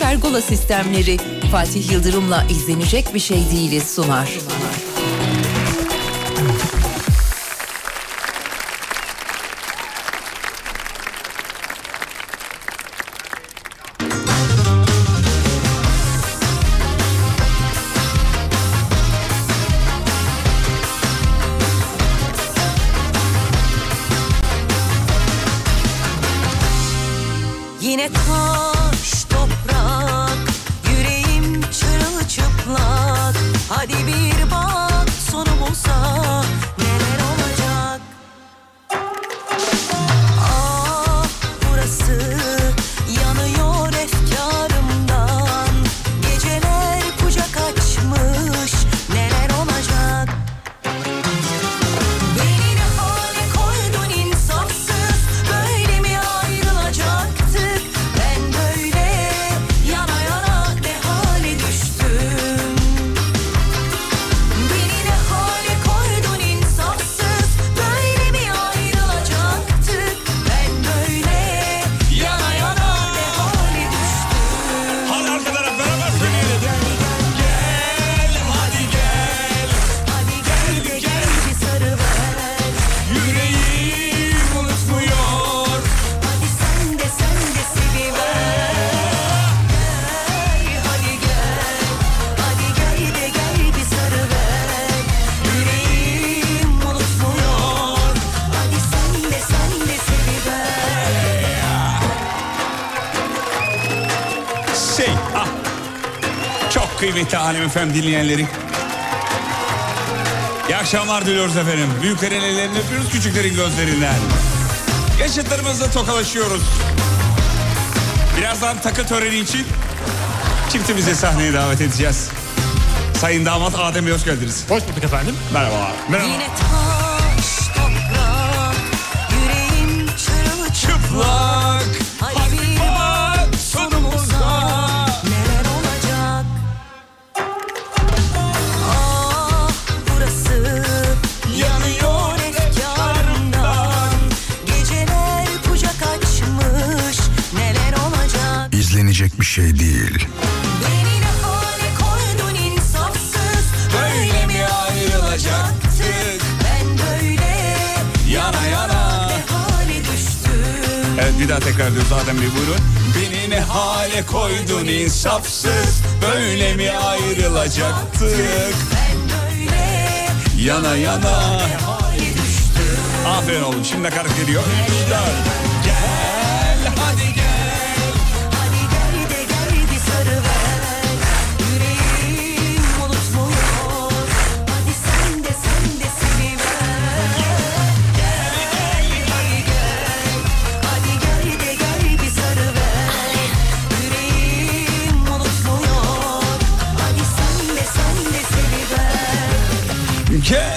Pergola sistemleri Fatih Yıldırım'la izlenecek bir şey değiliz sunar. Yine kıymetli Alem Efem dinleyenleri. İyi akşamlar diliyoruz efendim. Büyüklerin ellerinden öpüyoruz küçüklerin gözlerinden. Yaşıtlarımızla tokalaşıyoruz. Birazdan takı töreni için çiftimizi sahneye davet edeceğiz. Sayın damat Adem hoş geldiniz. Hoş bulduk efendim. Merhabalar. Yine taş şey değil. İnsafsız, böyle mi ayrılacaktık? Ben böyle yana yana. Evet bir daha tekrar ediyoruz Adem Bey buyurun. Beni ne hale koydun insafsız Böyle mi ayrılacaktık Yana yana. Aferin oğlum şimdi nakarat geliyor? 3, 4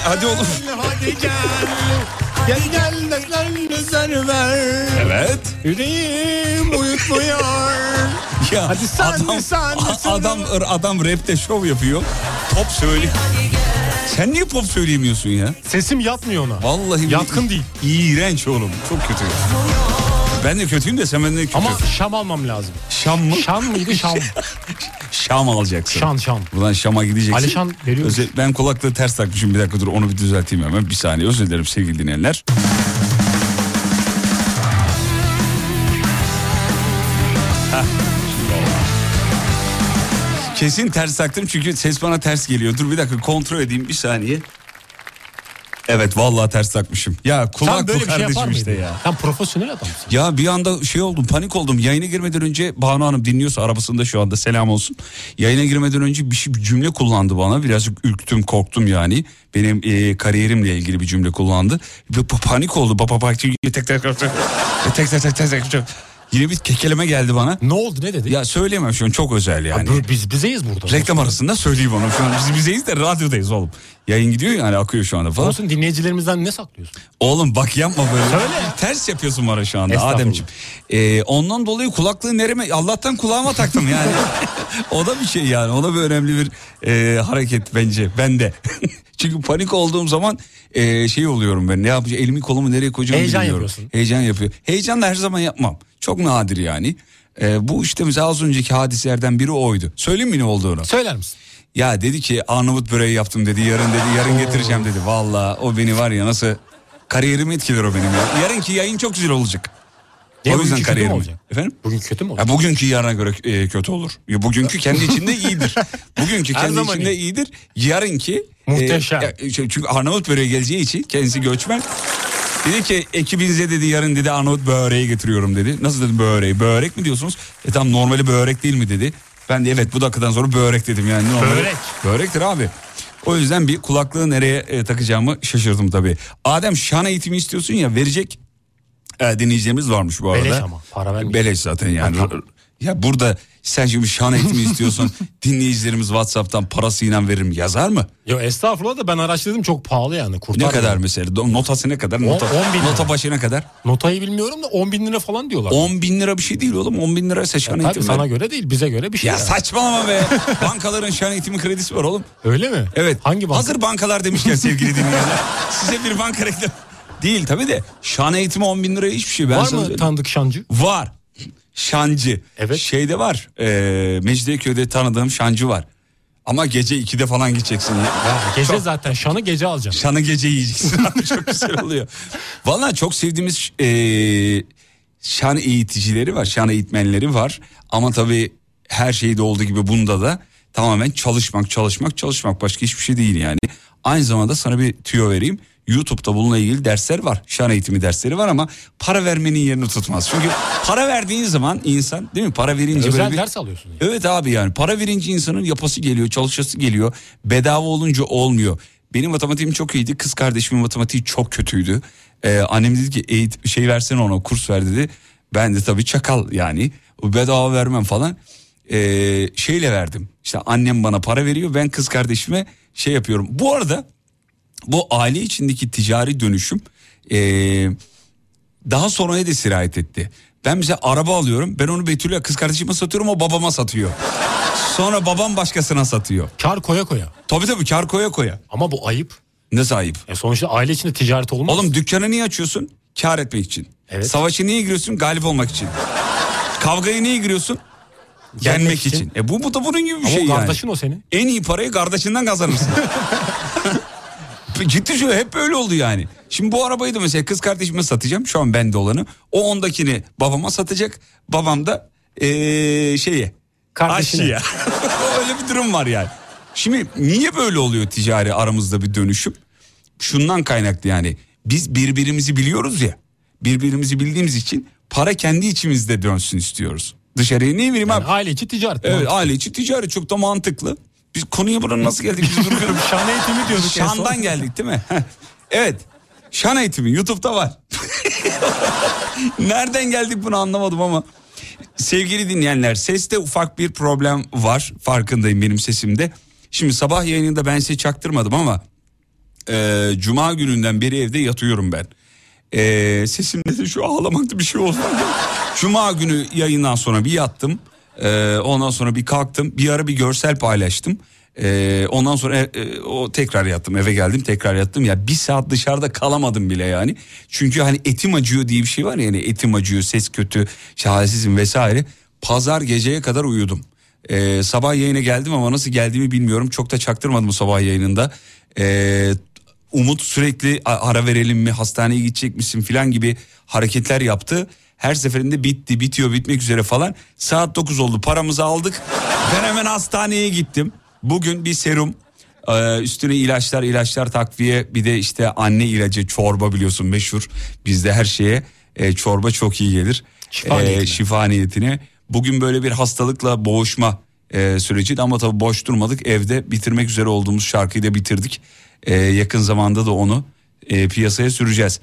hadi oğlum. Hadi gel. Gel gel gel de sarıver. Evet. Yüreğim uyutmuyor. Ya Hadi sen adam, sen sen adam adam rapte şov yapıyor. Pop söyle. Sen niye pop söyleyemiyorsun ya? Sesim yatmıyor ona. Vallahi Yatkın değil. İğrenç oğlum. Çok kötü. Ben de kötüyüm de sen benden kötü. Ama şam almam lazım. Şam mı? Şam mıydı şam? Şam alacaksın. Şan şam. Buradan Şam'a gideceksin. Alişan veriyor Özel- ben kulaklığı ters takmışım bir dakika dur onu bir düzelteyim hemen. Bir saniye özür dilerim sevgili dinleyenler. Kesin ters taktım çünkü ses bana ters geliyor. Dur bir dakika kontrol edeyim bir saniye. Evet vallahi ters takmışım. Ya kulak Sen böyle bu bir şey yapar mıydın? işte ya. Sen profesyonel adamsın. Ya bir anda şey oldum panik oldum. Yayına girmeden önce Banu Hanım dinliyorsa arabasında şu anda selam olsun. Yayına girmeden önce bir, şey, bir cümle kullandı bana. Birazcık ürktüm korktum yani. Benim e, kariyerimle ilgili bir cümle kullandı. Ve pa- panik oldu. Baba bak tek tek tek tek tek tek tek tek tek tek Yine bir kekeleme geldi bana. Ne oldu ne dedi? Ya söyleyemem şu an çok özel yani. Bu- biz bizeyiz burada. Reklam arasında söyleyeyim onu. Şu an biz bizeyiz de radyodayız oğlum. Yayın gidiyor yani akıyor şu anda falan. Olsun dinleyicilerimizden ne saklıyorsun? Oğlum bak yapma böyle. Söyle. Ters yapıyorsun bana şu anda. Ademciğim. Ee, ondan dolayı kulaklığı nereme Allah'tan kulağıma taktım yani. o da bir şey yani. O da bir önemli bir e, hareket bence bende. Çünkü panik olduğum zaman e, şey oluyorum ben. Ne yapacağım? Elimi kolumu nereye koyacağımı Heyecan bilmiyorum. yapıyorsun. Heyecan yapıyor. Heyecan da her zaman yapmam. Çok nadir yani. Ee, bu işte mesela az önceki hadiselerden biri oydu. Söyleyeyim mi ne olduğunu? Söyler misin? Ya dedi ki Arnavut böreği yaptım dedi. Yarın dedi yarın getireceğim dedi. Valla o beni var ya nasıl kariyerimi etkiler o benim ya. Yarınki yayın çok güzel olacak. Ne, o yüzden kariyerim. Efendim? Bugün kötü mü olacak? Ya bugünkü yarına göre e, kötü olur. Ya bugünkü kendi içinde iyidir. Bugünkü kendi içinde iyi. iyidir. Yarınki e, Muhteşem. ya, çünkü Arnavut böreği geleceği için kendisi göçmen. Dedi ki ekibinize dedi yarın dedi Arnavut böreği getiriyorum dedi. Nasıl dedim böreği? Börek mi diyorsunuz? E tam normali börek değil mi dedi. Ben de evet bu dakikadan sonra börek dedim yani. Normali, Börek. Börektir abi. O yüzden bir kulaklığı nereye e, takacağımı şaşırdım tabii. Adem şan eğitimi istiyorsun ya verecek e, dinleyicilerimiz varmış bu arada. Beleş ama, para vermiyor. Beleş zaten yani. Ya burada sen şimdi şan eğitimi istiyorsun. dinleyicilerimiz Whatsapp'tan parasıyla veririm yazar mı? Yo estağfurullah da ben araştırdım çok pahalı yani. Ne Kurtarmıyor. kadar mesela? Do- Notası ne kadar? Nota, 10 bin lira. nota başı ne kadar? Notayı bilmiyorum da 10 bin lira falan diyorlar. 10 bin lira bir şey değil oğlum. 10 bin lira şan Tabii eğitimi. sana göre değil bize göre bir şey. Ya yani. saçmalama be. Bankaların şan eğitimi kredisi var oğlum. Öyle mi? Evet. Hangi banka? Hazır bankalar demişken sevgili dinleyenler. size bir banka reklam. Değil tabii de şan eğitimi 10 bin liraya hiçbir şey. Ben Var sana mı söyleyeyim. tanıdık şancı? Var. Şancı. Evet. Şeyde var. E, Mecidiyeköy'de tanıdığım şancı var. Ama gece 2'de falan gideceksin. Ya. Ya, gece zaten şanı gece alacağım. Şanı gece yiyeceksin. Çok güzel oluyor. Vallahi çok sevdiğimiz e, şan eğiticileri var. Şan eğitmenleri var. Ama tabii her şeyde olduğu gibi bunda da tamamen çalışmak, çalışmak, çalışmak. Başka hiçbir şey değil yani. Aynı zamanda sana bir tüyo vereyim. YouTube'da bununla ilgili dersler var. Şan eğitimi dersleri var ama para vermenin yerini tutmaz. Çünkü para verdiğin zaman insan değil mi? Para verince Özel böyle bir... ders alıyorsun. yani. Evet abi yani para verince insanın yapası geliyor, çalışası geliyor. Bedava olunca olmuyor. Benim matematiğim çok iyiydi. Kız kardeşimin matematiği çok kötüydü. Ee, annem dedi ki eğit şey versene ona kurs ver dedi. Ben de tabii çakal yani. Bedava vermem falan. Ee, şeyle verdim. İşte annem bana para veriyor. Ben kız kardeşime şey yapıyorum. Bu arada bu aile içindeki ticari dönüşüm ee, daha sonraya da sirayet etti. Ben mesela araba alıyorum. Ben onu Betül'e kız kardeşime satıyorum o babama satıyor. Sonra babam başkasına satıyor. Kar koya koya. Tabii tabii kar koya koya. Ama bu ayıp. Ne sahip? E sonuçta aile içinde ticaret olmaz. Oğlum dükkanı niye açıyorsun? Kar etmek için. Evet. Savaşı niye giriyorsun? Galip olmak için. Kavgayı niye giriyorsun? Yenmek için. için. E bu, bu da bunun gibi bir Ama şey o yani. kardeşin o senin. En iyi parayı kardeşinden kazanırsın. Ciddi şöyle hep böyle oldu yani. Şimdi bu arabayı da mesela kız kardeşime satacağım. Şu an bende olanı. O ondakini babama satacak. Babam da ee, şeye. Kardeşine. aşçıya. Öyle bir durum var yani. Şimdi niye böyle oluyor ticari aramızda bir dönüşüm? Şundan kaynaklı yani. Biz birbirimizi biliyoruz ya. Birbirimizi bildiğimiz için para kendi içimizde dönsün istiyoruz. Dışarıya ne bileyim Yani abi. aile içi ticaret. Evet Mantıklı. aile içi ticaret çok da mantıklı. Biz konuya buranın nasıl geldik biz duruyoruz. Şan eğitimi diyorduk. Şan'dan geldik değil mi? Evet. Şan eğitimi YouTube'da var. Nereden geldik bunu anlamadım ama. Sevgili dinleyenler seste ufak bir problem var. Farkındayım benim sesimde. Şimdi sabah yayınında ben size çaktırmadım ama e, cuma gününden beri evde yatıyorum ben. E, sesimde de şu ağlamakta bir şey oldu. cuma günü yayından sonra bir yattım. E, ondan sonra bir kalktım. Bir ara bir görsel paylaştım. E, ondan sonra e, e, o tekrar yattım eve geldim tekrar yattım ya bir saat dışarıda kalamadım bile yani çünkü hani etim acıyor diye bir şey var ya yani etim acıyor ses kötü şahsizim vesaire pazar geceye kadar uyudum ee, sabah yayına geldim ama nasıl geldiğimi bilmiyorum. Çok da çaktırmadım sabah yayınında. Ee, Umut sürekli "A- ara verelim mi hastaneye gidecek misin filan gibi hareketler yaptı. Her seferinde bitti bitiyor bitmek üzere falan. Saat 9 oldu paramızı aldık. Ben hemen hastaneye gittim. Bugün bir serum ee, üstüne ilaçlar ilaçlar takviye bir de işte anne ilacı çorba biliyorsun meşhur. Bizde her şeye e, çorba çok iyi gelir. Şifa niyetine. şifa niyetine. Bugün böyle bir hastalıkla boğuşma e, süreciydi ama tabii boş durmadık. Evde bitirmek üzere olduğumuz şarkıyı da bitirdik. E, yakın zamanda da onu e, piyasaya süreceğiz.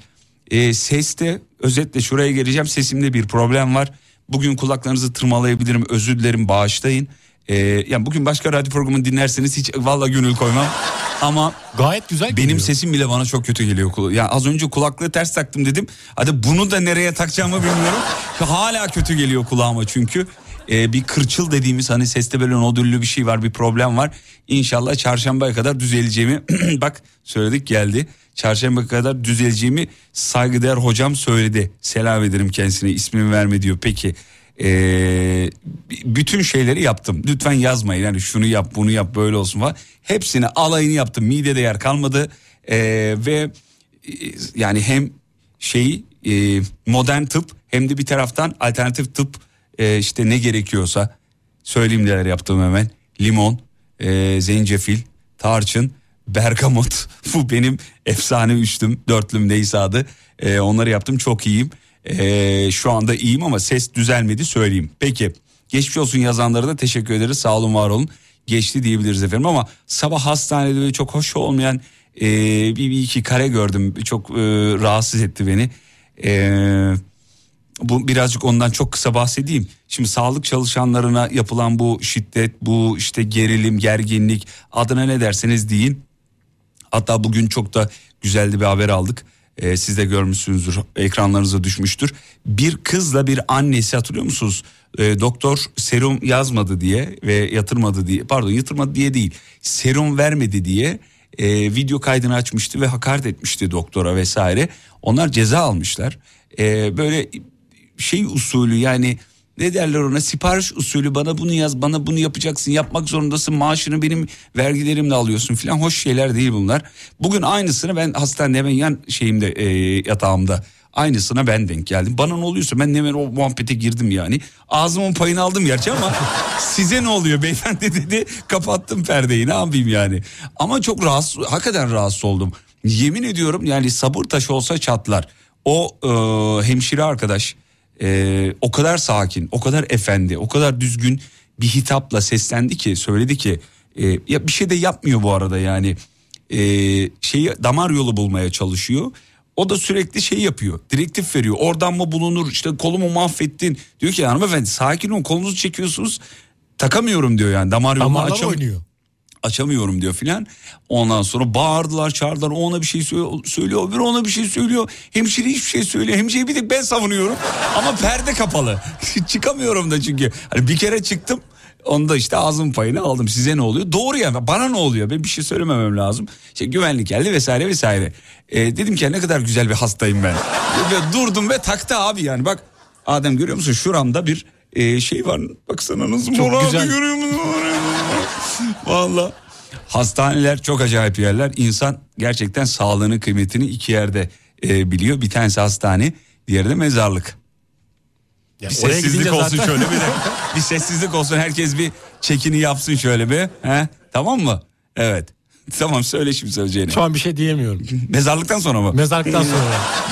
E, seste özetle şuraya geleceğim sesimde bir problem var. Bugün kulaklarınızı tırmalayabilirim özür dilerim bağışlayın. E, yani bugün başka radyo programını dinlerseniz hiç valla gönül koymam. Ama Gayet güzel benim geliyor. sesim bile bana çok kötü geliyor. Ya az önce kulaklığı ters taktım dedim. Hadi bunu da nereye takacağımı bilmiyorum. Hala kötü geliyor kulağıma çünkü. Ee, bir kırçıl dediğimiz hani seste böyle nodüllü bir şey var bir problem var. İnşallah çarşambaya kadar düzeleceğimi bak söyledik geldi. Çarşamba kadar düzeleceğimi saygıdeğer hocam söyledi. Selam ederim kendisine ismimi verme diyor. Peki Ee, bütün şeyleri yaptım. Lütfen yazmayın. Yani şunu yap, bunu yap, böyle olsun falan. Hepsini alayını yaptım. Midede yer kalmadı. Ee, ve e, yani hem şeyi e, modern tıp hem de bir taraftan alternatif tıp e, işte ne gerekiyorsa söyleyeyim neler yaptım hemen. Limon, e, zencefil, tarçın, bergamot. Bu benim efsane üçlüm, dörtlüm neyse adı. E, onları yaptım çok iyiyim. E, şu anda iyiyim ama ses düzelmedi söyleyeyim. Peki geçmiş olsun yazanlara da teşekkür ederiz. Sağ olun var olun. Geçti diyebiliriz efendim ama sabah hastanede böyle çok hoş olmayan e, bir, bir iki kare gördüm. Çok e, rahatsız etti beni. Eee bu birazcık ondan çok kısa bahsedeyim. Şimdi sağlık çalışanlarına yapılan bu şiddet, bu işte gerilim, gerginlik adına ne derseniz deyin. Hatta bugün çok da güzel de bir haber aldık. Ee, siz de görmüşsünüzdür, ekranlarınıza düşmüştür. Bir kızla bir annesi hatırlıyor musunuz? Ee, doktor serum yazmadı diye ve yatırmadı diye, pardon yatırmadı diye değil, serum vermedi diye e, video kaydını açmıştı ve hakaret etmişti doktora vesaire. Onlar ceza almışlar. Ee, böyle şey usulü yani ne derler ona sipariş usulü bana bunu yaz bana bunu yapacaksın yapmak zorundasın maaşını benim vergilerimle alıyorsun filan hoş şeyler değil bunlar. Bugün aynısını ben hastanede hemen yan şeyimde e, yatağımda aynısına ben denk geldim. Bana ne oluyorsa ben hemen o muhabbete girdim yani. Ağzımın payını aldım gerçi ama size ne oluyor beyefendi dedi kapattım perdeyi ne yapayım yani. Ama çok rahatsız hakikaten rahatsız oldum. Yemin ediyorum yani sabır taşı olsa çatlar. O e, hemşire arkadaş e, o kadar sakin, o kadar efendi, o kadar düzgün bir hitapla seslendi ki söyledi ki e, ya bir şey de yapmıyor bu arada yani e, şeyi damar yolu bulmaya çalışıyor. O da sürekli şey yapıyor direktif veriyor oradan mı bulunur işte kolumu mahvettin diyor ki hanımefendi sakin olun kolunuzu çekiyorsunuz takamıyorum diyor yani damar yolunu Damarlar açam- oynuyor. Açamıyorum diyor filan. Ondan sonra bağırdılar çağırdılar o ona bir şey sö- söylüyor öbürü ona bir şey söylüyor. Hemşire hiçbir şey söylüyor. Hemşireyi bir tek ben savunuyorum ama perde kapalı. Çıkamıyorum da çünkü. Hani bir kere çıktım onda işte ağzım payını aldım. Size ne oluyor? Doğru ya bana ne oluyor? Ben bir şey söylememem lazım. İşte güvenlik geldi vesaire vesaire. Ee, dedim ki ne kadar güzel bir hastayım ben. ve durdum ve taktı abi yani bak. Adem görüyor musun şuramda bir e, şey var. Baksana nasıl Çok güzel. görüyor musun? Valla. Hastaneler çok acayip yerler. İnsan gerçekten sağlığının kıymetini iki yerde e, biliyor. Bir tanesi hastane, diğeri de mezarlık. Ya Bir sessizlik olsun zaten- şöyle bir de. Bir sessizlik olsun herkes bir çekini yapsın şöyle bir. He? Tamam mı? Evet. Tamam söyle şimdi söyleyeceğini. Şu an bir şey diyemiyorum. Mezarlıktan sonra mı? Mezarlıktan sonra.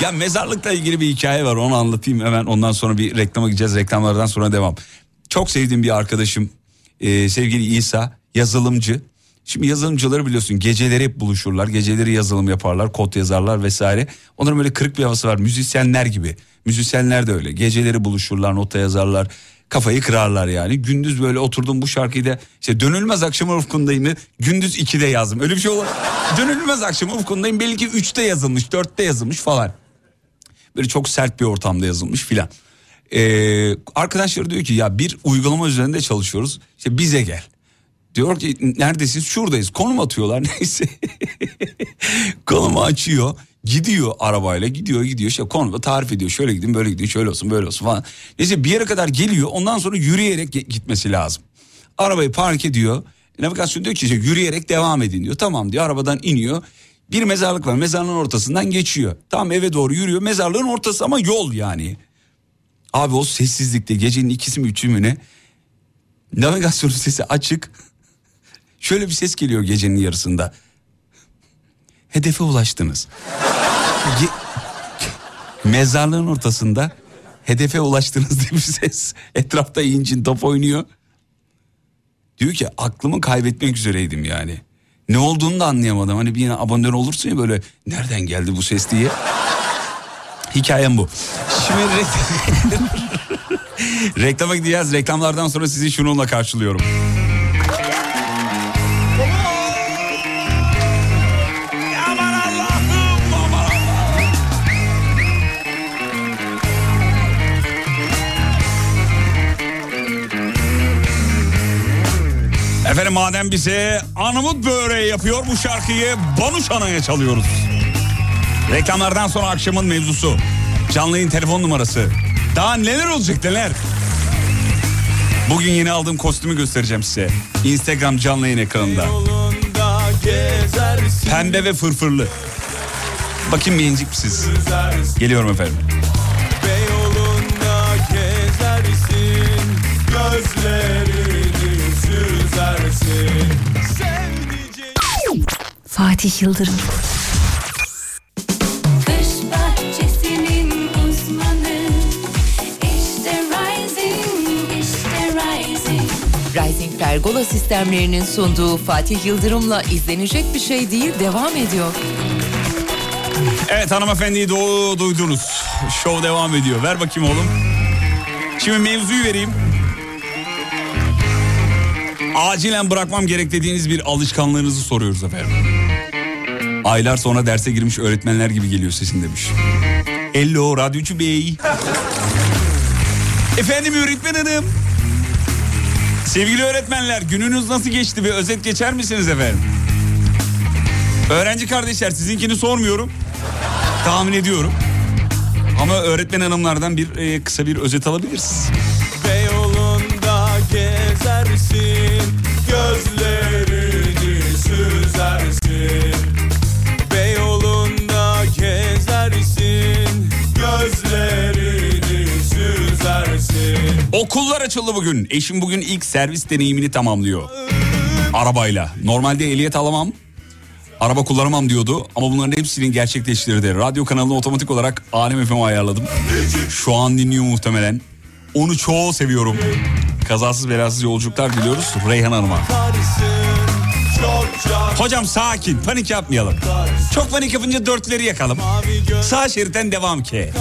Ya mezarlıkla ilgili bir hikaye var onu anlatayım hemen ondan sonra bir reklama gideceğiz reklamlardan sonra devam. Çok sevdiğim bir arkadaşım e, sevgili İsa yazılımcı. Şimdi yazılımcıları biliyorsun geceleri hep buluşurlar geceleri yazılım yaparlar kod yazarlar vesaire. Onların böyle kırık bir havası var müzisyenler gibi. Müzisyenler de öyle geceleri buluşurlar nota yazarlar kafayı kırarlar yani. Gündüz böyle oturdum bu şarkıyı da işte dönülmez akşamın ufkundayım gündüz 2'de yazdım. Öyle bir şey olur. dönülmez akşamın ufkundayım belki 3'te yazılmış 4'te yazılmış falan. Böyle çok sert bir ortamda yazılmış filan. Ee, arkadaşları diyor ki ya bir uygulama üzerinde çalışıyoruz. İşte bize gel. Diyor ki neredesiniz? Şuradayız. Konum atıyorlar neyse. Konumu açıyor. Gidiyor arabayla gidiyor gidiyor işte konumu tarif ediyor şöyle gidin böyle gidin şöyle olsun böyle olsun falan. Neyse bir yere kadar geliyor ondan sonra yürüyerek gitmesi lazım. Arabayı park ediyor. Navigasyon diyor ki işte yürüyerek devam edin diyor. Tamam diyor arabadan iniyor. Bir mezarlık var mezarlığın ortasından geçiyor. Tam eve doğru yürüyor mezarlığın ortası ama yol yani. Abi o sessizlikte gecenin ikisi mi üçü mü ne? Navigasyonun sesi açık. Şöyle bir ses geliyor gecenin yarısında. Hedefe ulaştınız. Ge- Mezarlığın ortasında hedefe ulaştınız diye bir ses. Etrafta incin top oynuyor. Diyor ki aklımı kaybetmek üzereydim yani. Ne olduğunu da anlayamadım. Hani bir abone olursun ya böyle nereden geldi bu ses diye. Hikayem bu. Şimdi reklam... reklama gideceğiz. Reklamlardan sonra sizi şununla karşılıyorum. Efendim madem bize Arnavut böreği yapıyor bu şarkıyı Banuş Ana'ya çalıyoruz. Reklamlardan sonra akşamın mevzusu. Canlı yayın telefon numarası. Daha neler olacak neler? Bugün yeni aldığım kostümü göstereceğim size. Instagram canlı yayın ekranında. Pembe ve fırfırlı. Bakayım beğenecek misiniz? Geliyorum efendim. Ve yolunda gezersin Gözlerini Sevdiceğim Fatih Yıldırım. Uzmanı İşte Rising, işte Rising Rising Pergola sistemlerinin sunduğu Fatih Yıldırım'la izlenecek bir şey değil devam ediyor. Evet hanımefendiyi doğru duydunuz. Show devam ediyor. Ver bakayım oğlum. Şimdi mevzuyu vereyim. Acilen bırakmam gerek dediğiniz bir alışkanlığınızı soruyoruz efendim. Aylar sonra derse girmiş öğretmenler gibi geliyor sesin demiş. Hello radyocu bey. Efendim öğretmen hanım. Sevgili öğretmenler gününüz nasıl geçti bir özet geçer misiniz efendim? Öğrenci kardeşler sizinkini sormuyorum. Tahmin ediyorum. Ama öğretmen hanımlardan bir e, kısa bir özet alabiliriz. Gezersin Gözlerini süzersin Ve yolunda gezersin Gözlerini süzersin Okullar açıldı bugün. Eşim bugün ilk servis deneyimini tamamlıyor. Arabayla. Normalde ehliyet alamam. Araba kullanamam diyordu ama bunların hepsini gerçekleştirdi. Radyo kanalını otomatik olarak Alem FM ayarladım. Şu an dinliyor muhtemelen. Onu çoğu seviyorum. Kazasız belasız yolculuklar diliyoruz Reyhan Hanım'a. Hocam sakin panik yapmayalım. Çok panik yapınca dörtleri yakalım. Sağ şeritten devam ki.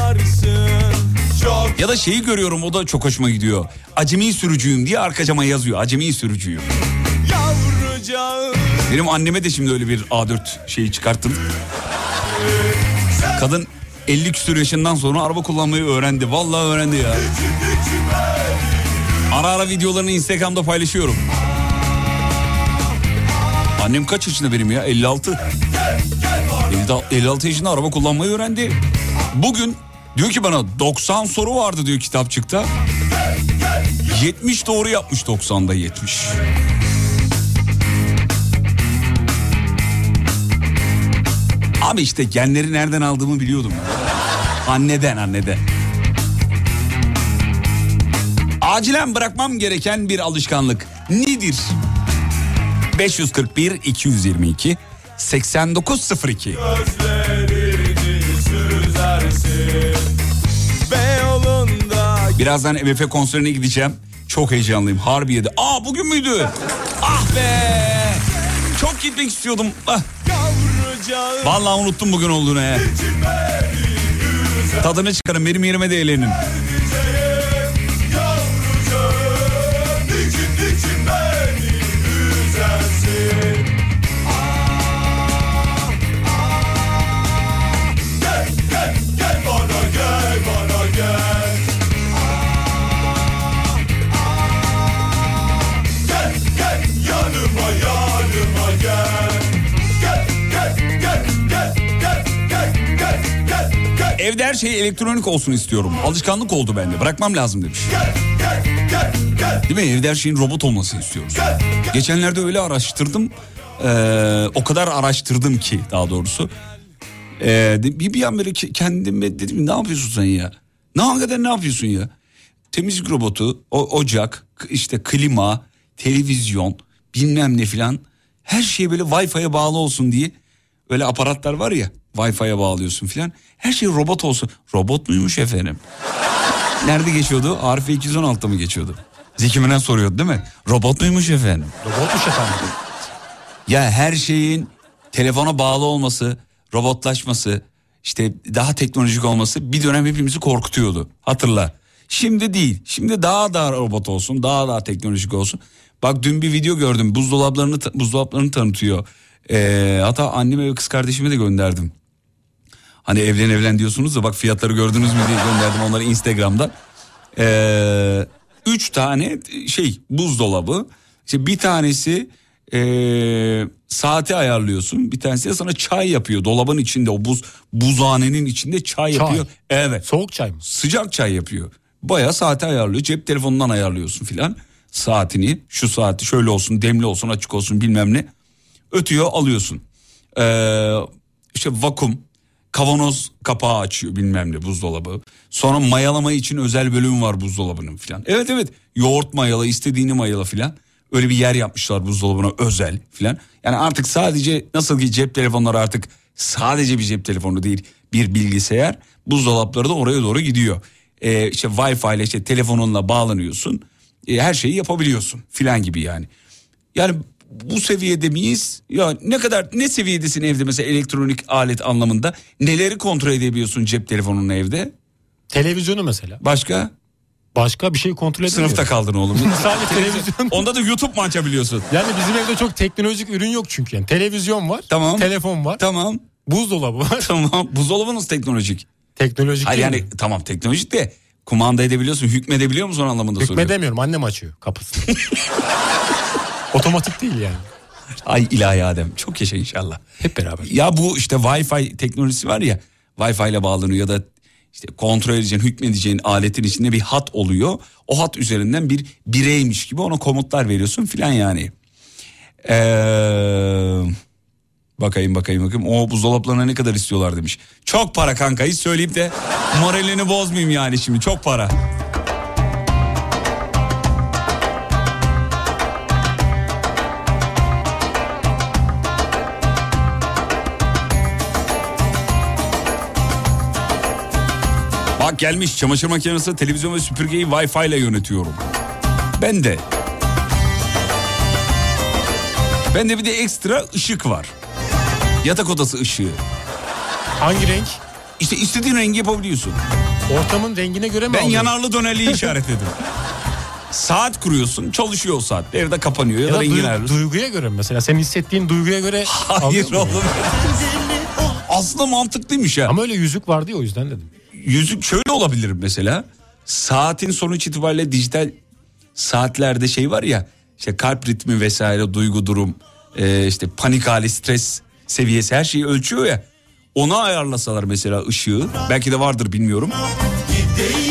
Ya da şeyi görüyorum o da çok hoşuma gidiyor. Acemi sürücüyüm diye arka cama yazıyor. Acemi sürücüyüm. Benim anneme de şimdi öyle bir A4 şeyi çıkarttım. Kadın 50 küsur yaşından sonra araba kullanmayı öğrendi. Vallahi öğrendi ya. Ara ara videolarını Instagram'da paylaşıyorum. Annem kaç yaşında benim ya? 56. 56 yaşında araba kullanmayı öğrendi. Bugün diyor ki bana 90 soru vardı diyor kitapçıkta. 70 doğru yapmış 90'da 70. Abi işte genleri nereden aldığımı biliyordum. Anneden anneden. Acilen bırakmam gereken bir alışkanlık nedir? 541 222 8902 Gözlerini süzersin Ve yolunda Birazdan MF konserine gideceğim. Çok heyecanlıyım. Harbiye'de. Aa bugün müydü? Ah be! Çok gitmek istiyordum. Ah, vallahi unuttum bugün olduğunu. Tadını çıkarın benim yerime de eğlenin. Evde her şey elektronik olsun istiyorum. Alışkanlık oldu bende. Bırakmam lazım demiş. Değil mi? Evde her şeyin robot olmasını istiyoruz. Geçenlerde öyle araştırdım. Ee, o kadar araştırdım ki daha doğrusu. Ee, bir, bir an böyle ke- kendime dedim ne yapıyorsun sen ya? Ne hakikaten ne yapıyorsun ya? Temizlik robotu, o, ocak, işte klima, televizyon, bilmem ne filan. Her şey böyle Wi-Fi'ye bağlı olsun diye öyle aparatlar var ya Wi-Fi'ye bağlıyorsun filan. Her şey robot olsun. Robot muymuş efendim? Nerede geçiyordu? Arife 216'da mı geçiyordu? Zeki Müren soruyordu değil mi? Robot muymuş efendim? Robotmuş efendim. Ya her şeyin telefona bağlı olması, robotlaşması, işte daha teknolojik olması bir dönem hepimizi korkutuyordu. Hatırla. Şimdi değil. Şimdi daha da robot olsun, daha daha teknolojik olsun. Bak dün bir video gördüm. Buzdolaplarını buzdolaplarını tanıtıyor. Ee, hatta anneme ve kız kardeşime de gönderdim. Hani evlen evlen diyorsunuz da bak fiyatları gördünüz mü diye gönderdim onları Instagram'da. Ee, üç tane şey buzdolabı. İşte bir tanesi ee, saati ayarlıyorsun. Bir tanesi de sana çay yapıyor. Dolabın içinde o buz buzhanenin içinde çay, Çay. yapıyor. Evet Soğuk çay mı? sıcak çay yapıyor. Baya saati ayarlıyor. Cep telefonundan ayarlıyorsun filan. saatini. Şu saati şöyle olsun demli olsun açık olsun bilmem ne. Ötüyor alıyorsun. Ee, işte vakum kavanoz kapağı açıyor bilmem ne buzdolabı. Sonra mayalama için özel bölüm var buzdolabının filan. Evet evet yoğurt mayala istediğini mayala filan. Öyle bir yer yapmışlar buzdolabına özel filan. Yani artık sadece nasıl ki cep telefonları artık sadece bir cep telefonu değil bir bilgisayar. Buzdolapları da oraya doğru gidiyor. Ee, işte Wi-Fi ile işte telefonunla bağlanıyorsun. Ee, her şeyi yapabiliyorsun filan gibi yani. Yani bu seviyede miyiz? Ya ne kadar ne seviyedesin evde mesela elektronik alet anlamında? Neleri kontrol edebiliyorsun cep telefonunun evde? Televizyonu mesela. Başka? Başka bir şey kontrol edemiyorum. Sınıfta kaldın oğlum. Sadece televizyon. Onda da YouTube mu açabiliyorsun? Yani bizim evde çok teknolojik ürün yok çünkü. Yani televizyon var. Tamam. Telefon var. Tamam. Buzdolabı var. Tamam. Buzdolabı nasıl teknolojik? teknolojik Hayır yani mi? tamam teknolojik de kumanda edebiliyorsun, hükmedebiliyor musun anlamında soruyorum. Hükmedemiyorum. Annem açıyor kapısını. Otomatik değil yani. Ay ilahi Adem çok yaşa inşallah. Hep beraber. Ya bu işte Wi-Fi teknolojisi var ya Wi-Fi ile bağlanıyor ya da işte kontrol edeceğin, hükmedeceğin aletin içinde bir hat oluyor. O hat üzerinden bir bireymiş gibi ona komutlar veriyorsun filan yani. Ee, bakayım bakayım bakayım. O buzdolaplarına ne kadar istiyorlar demiş. Çok para kanka hiç söyleyip de moralini bozmayayım yani şimdi çok para. Bak gelmiş çamaşır makinesi, televizyon ve süpürgeyi Wi-Fi ile yönetiyorum. Ben de. Bende bir de ekstra ışık var. Yatak odası ışığı. Hangi renk? İşte istediğin rengi yapabiliyorsun. Ortamın rengine göre mi Ben alıyorsun? yanarlı dönerliği işaretledim. Saat kuruyorsun çalışıyor o saat. Evde kapanıyor ya, Ya da da rengini duy- ayarlıyorsun. duyguya göre mi mesela? Senin hissettiğin duyguya göre Hayır oğlum. Aslında mantıklıymış ya. Ama öyle yüzük vardı ya o yüzden dedim. Yüzük şöyle olabilir mesela. Saatin sonuç itibariyle dijital saatlerde şey var ya işte kalp ritmi vesaire duygu durum e, işte panik hali stres seviyesi her şeyi ölçüyor ya. Ona ayarlasalar mesela ışığı belki de vardır bilmiyorum.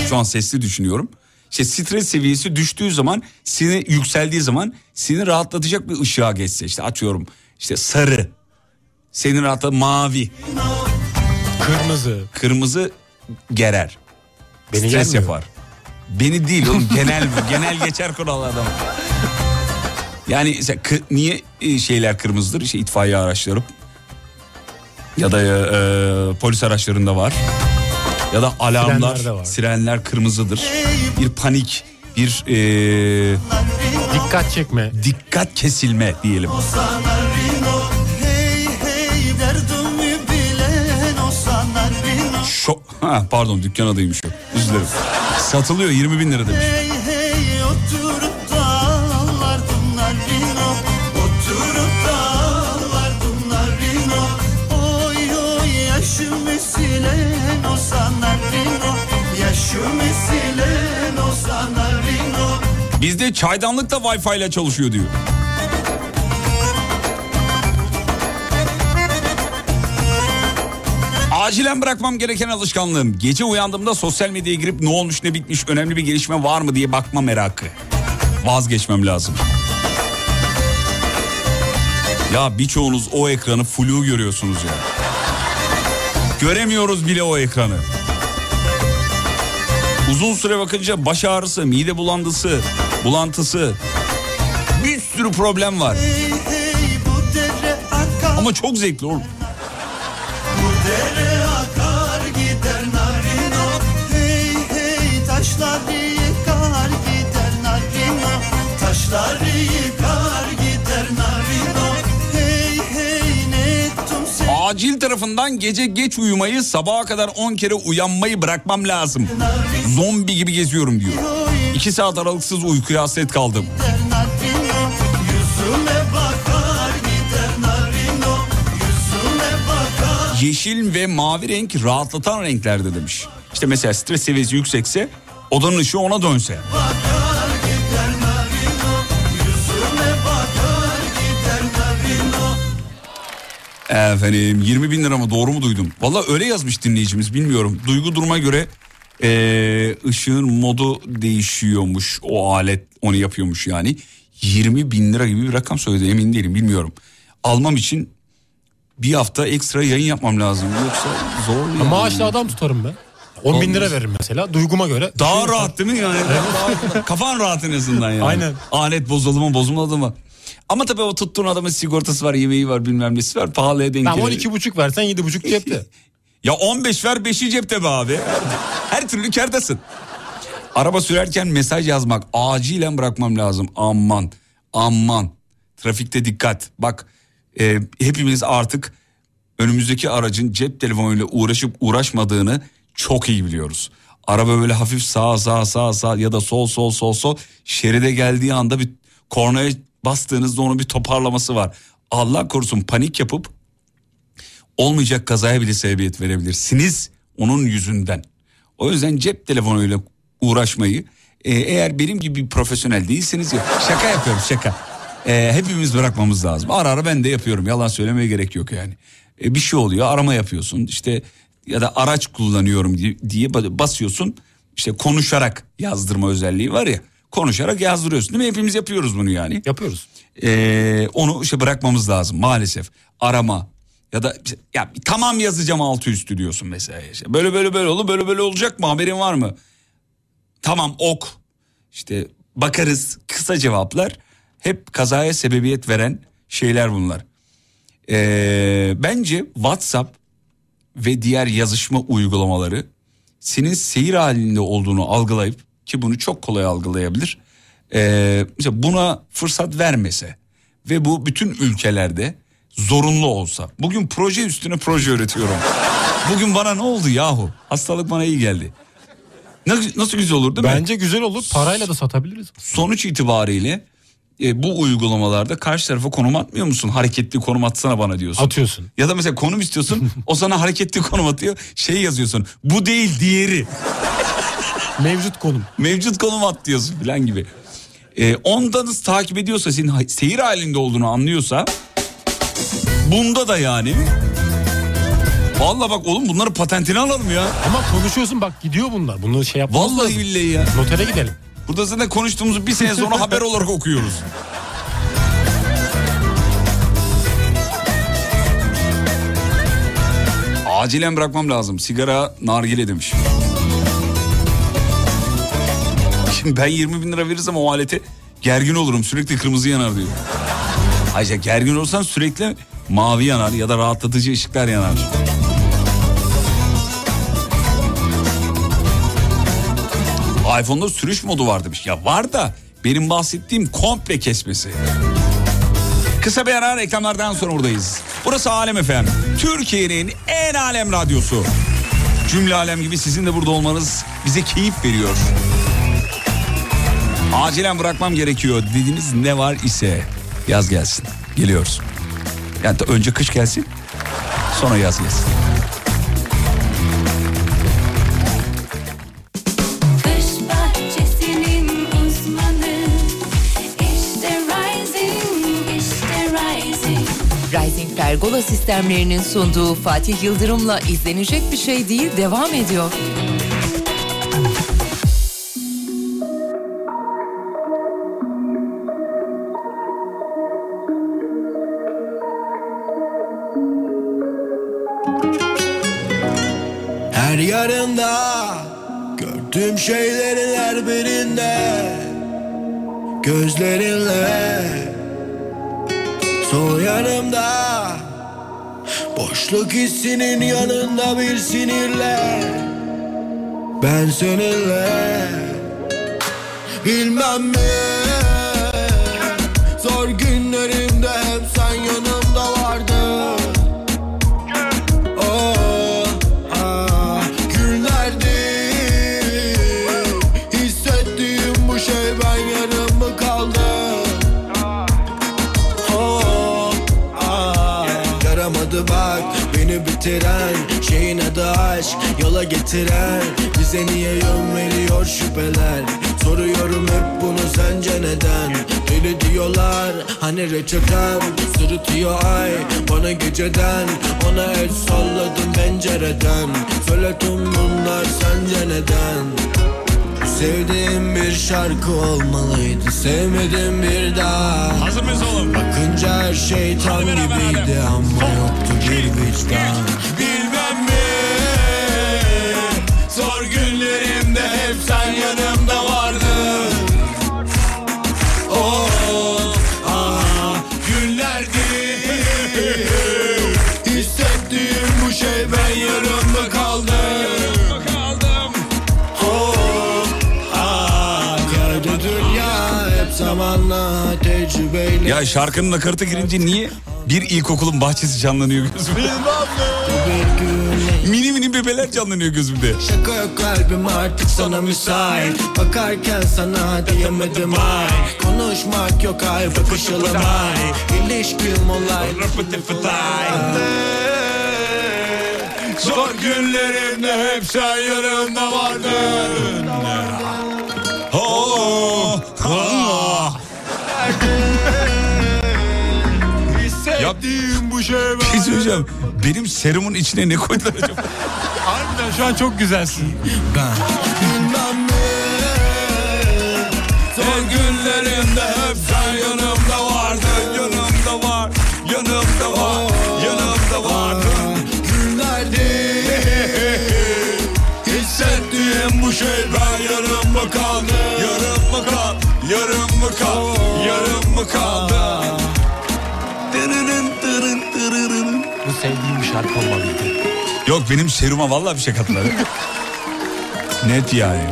Şu an sesli düşünüyorum. İşte stres seviyesi düştüğü zaman seni yükseldiği zaman seni rahatlatacak bir ışığa geçse işte açıyorum işte sarı seni rahatlat mavi Kırmızı. kırmızı gerer. Beni Stres gelmiyor. yapar. Beni değil oğlum genel genel geçer kurallardan. Yani mesela kı- niye e, şeyler kırmızıdır? İşte itfaiye araçları ya da e, polis araçlarında var. Ya da alarmlar, sirenler kırmızıdır. Bir panik, bir e, Dikkat çekme. dikkat kesilme diyelim. Şok, ha, pardon dükkan adıymış o. Özür dilerim. Satılıyor 20 bin lira demiş. Hey hey oturup da da Oy oy o sana o sana Bizde çaydanlık da Wi-Fi ile çalışıyor diyor. Acilen bırakmam gereken alışkanlığım. Gece uyandığımda sosyal medyaya girip ne olmuş ne bitmiş önemli bir gelişme var mı diye bakma merakı. Vazgeçmem lazım. Ya birçoğunuz o ekranı flu görüyorsunuz ya. Göremiyoruz bile o ekranı. Uzun süre bakınca baş ağrısı, mide bulantısı, bulantısı. Bir sürü problem var. Ama çok zevkli oğlum. Bu dere Acil tarafından gece geç uyumayı, sabaha kadar 10 kere uyanmayı bırakmam lazım. Zombi gibi geziyorum diyor. 2 saat aralıksız uykuya hasret kaldım. Yeşil ve mavi renk rahatlatan renklerde demiş. İşte mesela stres seviyesi yüksekse odanın ışığı ona dönse. bakar Efendim 20 bin lira mı doğru mu duydum? Valla öyle yazmış dinleyicimiz bilmiyorum. Duygu duruma göre Ee, ışığın modu değişiyormuş o alet onu yapıyormuş yani. 20 bin lira gibi bir rakam söyledi emin değilim bilmiyorum. Almam için bir hafta ekstra yayın yapmam lazım yoksa zor yani. Maaşlı adam tutarım ben. 10 bin lira veririm mesela duyguma göre. Daha Şey- rahat değil mi yani? Kafan rahat en azından yani. Aynen. Alet bozuldu mu bozulmadı mı? Ama tabii o tuttuğun adamın sigortası var, yemeği var, bilmem nesi var. Pahalıya denk Tamam gelir. 12,5 versen 7,5 cepte. Ya 15 ver 5'i cepte be abi. Her türlü kârdasın. Araba sürerken mesaj yazmak acilen bırakmam lazım. Aman aman. Trafikte dikkat. Bak e, hepimiz artık önümüzdeki aracın cep telefonuyla uğraşıp uğraşmadığını çok iyi biliyoruz. Araba böyle hafif sağ sağ sağ sağ ya da sol sol sol sol şeride geldiği anda bir kornaya bastığınızda onun bir toparlaması var. Allah korusun panik yapıp olmayacak kazaya bile sebebiyet verebilirsiniz onun yüzünden. O yüzden cep telefonuyla uğraşmayı e, eğer benim gibi bir profesyonel değilseniz ya şaka yapıyorum şaka. E, hepimiz bırakmamız lazım. Ara ara ben de yapıyorum yalan söylemeye gerek yok yani. E, bir şey oluyor arama yapıyorsun işte ya da araç kullanıyorum diye basıyorsun işte konuşarak yazdırma özelliği var ya konuşarak yazdırıyorsun değil mi hepimiz yapıyoruz bunu yani. Yapıyoruz. Ee, onu işte bırakmamız lazım maalesef. Arama ya da ya tamam yazacağım altı üstü diyorsun mesela. İşte böyle böyle böyle olur böyle böyle olacak mı haberin var mı? Tamam ok işte bakarız kısa cevaplar hep kazaya sebebiyet veren şeyler bunlar. Ee, bence WhatsApp ve diğer yazışma uygulamaları senin seyir halinde olduğunu algılayıp ki bunu çok kolay algılayabilir. Ee, mesela buna fırsat vermese ve bu bütün ülkelerde zorunlu olsa. Bugün proje üstüne proje üretiyorum. Bugün bana ne oldu yahu? Hastalık bana iyi geldi. Nasıl, güzel olur değil mi? Bence güzel olur. Parayla da satabiliriz. Sonuç itibariyle e, bu uygulamalarda karşı tarafa konum atmıyor musun? Hareketli konum atsana bana diyorsun. Atıyorsun. Ya da mesela konum istiyorsun o sana hareketli konum atıyor. Şey yazıyorsun bu değil diğeri. Mevcut konum. Mevcut konum at diyorsun falan gibi. Ee, ondan takip ediyorsa senin seyir halinde olduğunu anlıyorsa bunda da yani Vallahi bak oğlum bunları patentini alalım ya. Ama konuşuyorsun bak gidiyor bunlar. Bunu şey yapmamız Vallahi lazım. billahi ya. Notere gidelim. Burada zaten konuştuğumuzu bir sene sonra haber olarak okuyoruz. Acilen bırakmam lazım. Sigara nargile demiş. ben 20 bin lira verirsem o alete gergin olurum. Sürekli kırmızı yanar diyor. Ayrıca gergin olursan sürekli mavi yanar ya da rahatlatıcı ışıklar yanar. iPhone'da sürüş modu var demiş. Ya var da benim bahsettiğim komple kesmesi. Kısa bir ara reklamlardan sonra buradayız. Burası Alem efendim. Türkiye'nin en alem radyosu. Cümle alem gibi sizin de burada olmanız bize keyif veriyor. Acilen bırakmam gerekiyor dediğiniz ne var ise yaz gelsin. Geliyoruz. Yani önce kış gelsin sonra yaz gelsin. Pergola sistemlerinin sunduğu Fatih Yıldırım'la izlenecek bir şey değil devam ediyor. Yarında gördüğüm şeylerin her birinde. Gözlerinle. Sol yanımda. Boşluk hissinin yanında bir sinirle. Ben seninle. Bilmem mi beni bitiren Şeyin adı aşk yola getiren. Bize niye yön veriyor şüpheler? Soruyorum hep bunu sence neden? Deli diyorlar hani reçetem Sırıtıyor ay bana geceden. Ona el salladım pencereden. Söyle tüm bunlar sence neden Sevdiğim bir şarkı olmalıydı Sevmedim bir daha Hazır mıyız oğlum? Bakınca her şey tam gibiydi Ama yoktu bir vicdan. Bilmem mi Zor günlerimde hep sen yanımda Ya şarkının nakaratı girince niye? Bir ilkokulun bahçesi canlanıyor gözümde? mini mini bebeler canlanıyor gözümde. Şaka yok kalbim artık sana müsait. Bakarken sana diyemedim ay. Konuşmak yok ay bakışalım ay İlişkim olay. Zor günlerimde hep sen yanımda vardın Oh, ah. Hissettiğim bu şey Bir şey söyleyeceğim. Benim serumun içine ne koydular acaba? Harbiden şu an çok güzelsin. Ne Zor günlerimde hep sen yanımda vardın Yanımda var, yanımda var, yanımda vardın günlerdir Hissettiğim bu şey ben yarım mı kaldı Yarım mı kal, yarım mı kal, yarım mı kaldı sevdiğim bir şarkı olmalıydı. Yok benim seruma vallahi bir şey kattılar. Net yani.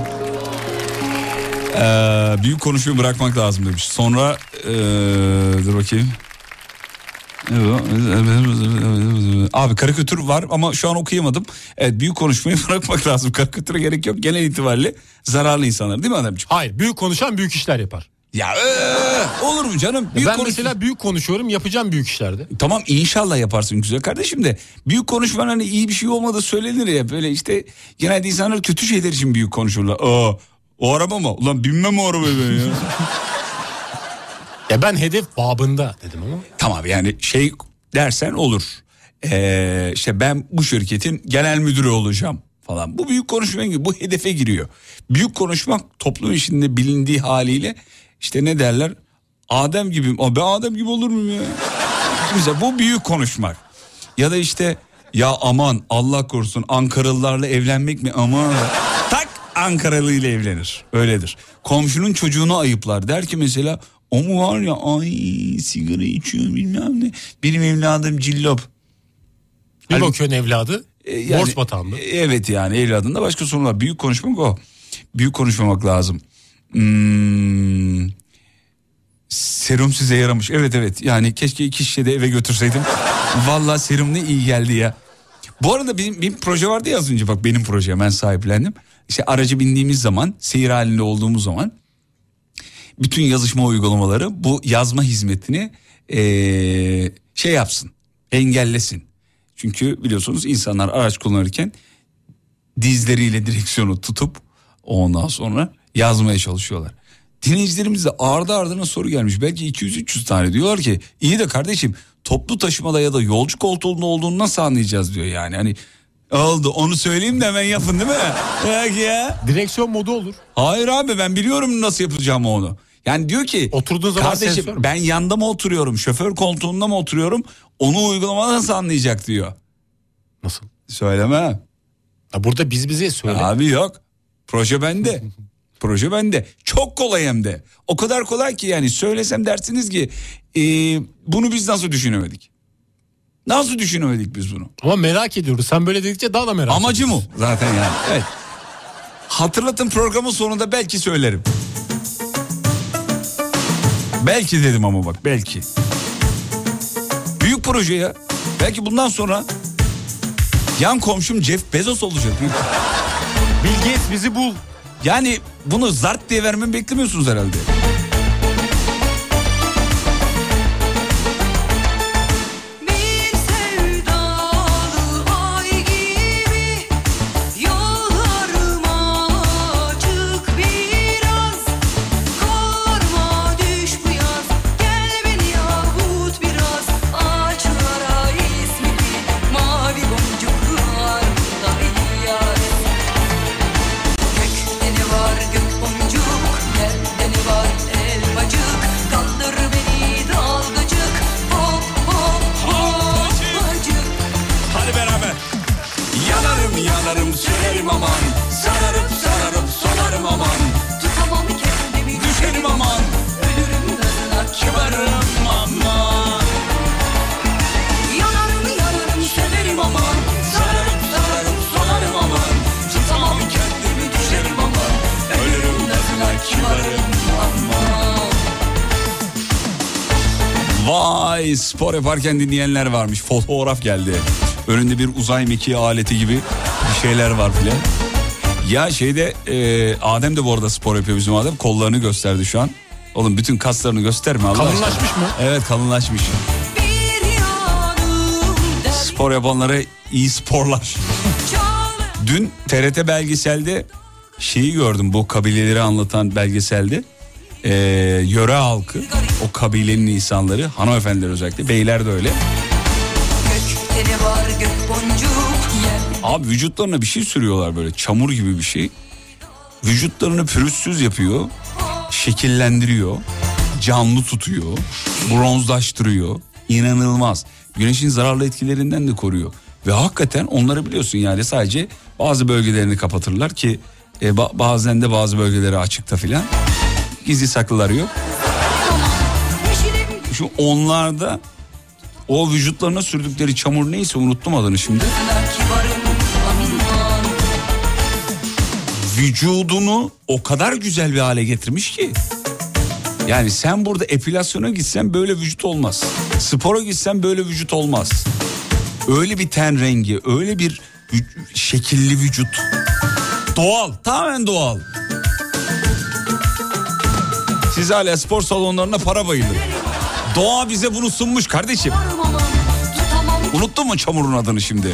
Ee, büyük konuşmayı bırakmak lazım demiş. Sonra ee, dur bakayım. Abi karikatür var ama şu an okuyamadım. Evet büyük konuşmayı bırakmak lazım. Karikatüre gerek yok. Genel itibariyle zararlı insanlar değil mi adamcığım? Hayır büyük konuşan büyük işler yapar. Ya ee, olur mu canım? Büyük ben konuş- mesela büyük konuşuyorum yapacağım büyük işlerde. Tamam inşallah yaparsın güzel kardeşim de büyük konuşman hani iyi bir şey olmadı söylenir ya böyle işte genelde insanlar kötü şeyler için büyük konuşurlar. Aa, o araba mı? Ulan binmem o arabaya ben ya. Ya ben hedef babında dedim ama. tamam yani şey dersen olur. Ee, işte ben bu şirketin genel müdürü olacağım falan. Bu büyük konuşma gibi bu hedefe giriyor. Büyük konuşmak toplum içinde bilindiği haliyle işte ne derler? Adem gibi. Ben Adem gibi olur muyum ya? Mesela bu büyük konuşmak. Ya da işte ya aman Allah korusun Ankaralılarla evlenmek mi aman. Tak Ankaralı ile evlenir. Öyledir. Komşunun çocuğunu ayıplar. Der ki mesela o mu var ya ay sigara içiyor bilmem ne. Benim evladım cillop. Bir bakıyorsun evladı. E, yani- borç batağında. Evet yani evladında başka sorunlar. Büyük konuşmak o. Büyük konuşmamak lazım. Hmm, serum size yaramış. Evet evet yani keşke iki şişe de eve götürseydim. Vallahi serum ne iyi geldi ya. Bu arada benim, bir proje vardı ya az önce bak benim proje ben sahiplendim. İşte aracı bindiğimiz zaman seyir halinde olduğumuz zaman bütün yazışma uygulamaları bu yazma hizmetini eee, şey yapsın engellesin. Çünkü biliyorsunuz insanlar araç kullanırken dizleriyle direksiyonu tutup ondan sonra yazmaya çalışıyorlar. Dinleyicilerimiz de ardı ardına soru gelmiş. Belki 200-300 tane diyorlar ki iyi de kardeşim toplu taşımada ya da yolcu koltuğunda olduğunu nasıl anlayacağız diyor yani. Hani oldu onu söyleyeyim de hemen yapın değil mi? Yok ya. Direksiyon modu olur. Hayır abi ben biliyorum nasıl yapacağımı onu. Yani diyor ki Oturduğun zaman kardeşim ben yanda mı oturuyorum şoför koltuğunda mı oturuyorum onu uygulama nasıl anlayacak diyor. Nasıl? Söyleme. Ha, burada biz bize söyle. Abi yok. Proje bende. Proje bende. Çok kolay hem de. O kadar kolay ki yani söylesem dersiniz ki e, bunu biz nasıl düşünemedik? Nasıl düşünemedik biz bunu? Ama merak ediyoruz. Sen böyle dedikçe daha da merak Amacı ediyoruz. mı zaten yani? Evet. Hatırlatın programın sonunda belki söylerim. Belki dedim ama bak belki. Büyük proje ya. Belki bundan sonra yan komşum Jeff Bezos olacak. Bill Gates bizi bul. Yani bunu zart diye vermemi beklemiyorsunuz herhalde. Vay spor yaparken dinleyenler varmış. Fotoğraf geldi. Önünde bir uzay mekiği aleti gibi bir şeyler var bile. Ya şeyde e, Adem de bu arada spor yapıyor bizim Adem. Kollarını gösterdi şu an. Oğlum bütün kaslarını gösterme Allah aşkına. Kalınlaşmış mı? Evet kalınlaşmış. Spor yapanlara iyi sporlar. Dün TRT belgeselde şeyi gördüm bu kabileleri anlatan belgeselde. Ee, yöre halkı o kabilenin insanları hanımefendiler özellikle beyler de öyle. Var Abi vücutlarına bir şey sürüyorlar böyle çamur gibi bir şey. Vücutlarını pürüzsüz yapıyor. Şekillendiriyor. Canlı tutuyor. Bronzlaştırıyor. İnanılmaz. Güneşin zararlı etkilerinden de koruyor. Ve hakikaten onları biliyorsun yani sadece bazı bölgelerini kapatırlar ki e, ba- bazen de bazı bölgeleri açıkta filan. Gizli saklıları yok. Şu onlarda o vücutlarına sürdükleri çamur neyse unuttum adını şimdi. vücudunu o kadar güzel bir hale getirmiş ki. Yani sen burada epilasyona gitsen böyle vücut olmaz. Spora gitsen böyle vücut olmaz. Öyle bir ten rengi, öyle bir şekilli vücut. Doğal, tamamen doğal. Siz hala spor salonlarına para bayılır. Doğa bize bunu sunmuş kardeşim. Unuttun mu çamurun adını şimdi?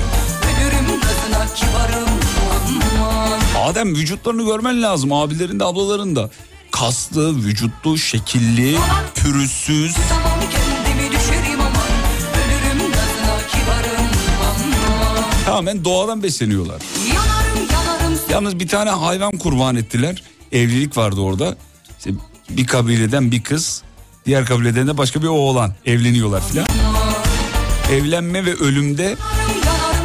Adem vücutlarını görmen lazım abilerin de ablaların da. Kaslı, vücutlu, şekilli, pürüzsüz. Tamamen doğadan besleniyorlar. Yalnız bir tane hayvan kurban ettiler. Evlilik vardı orada. İşte bir kabileden bir kız, diğer kabileden de başka bir oğlan evleniyorlar filan. Evlenme ve ölümde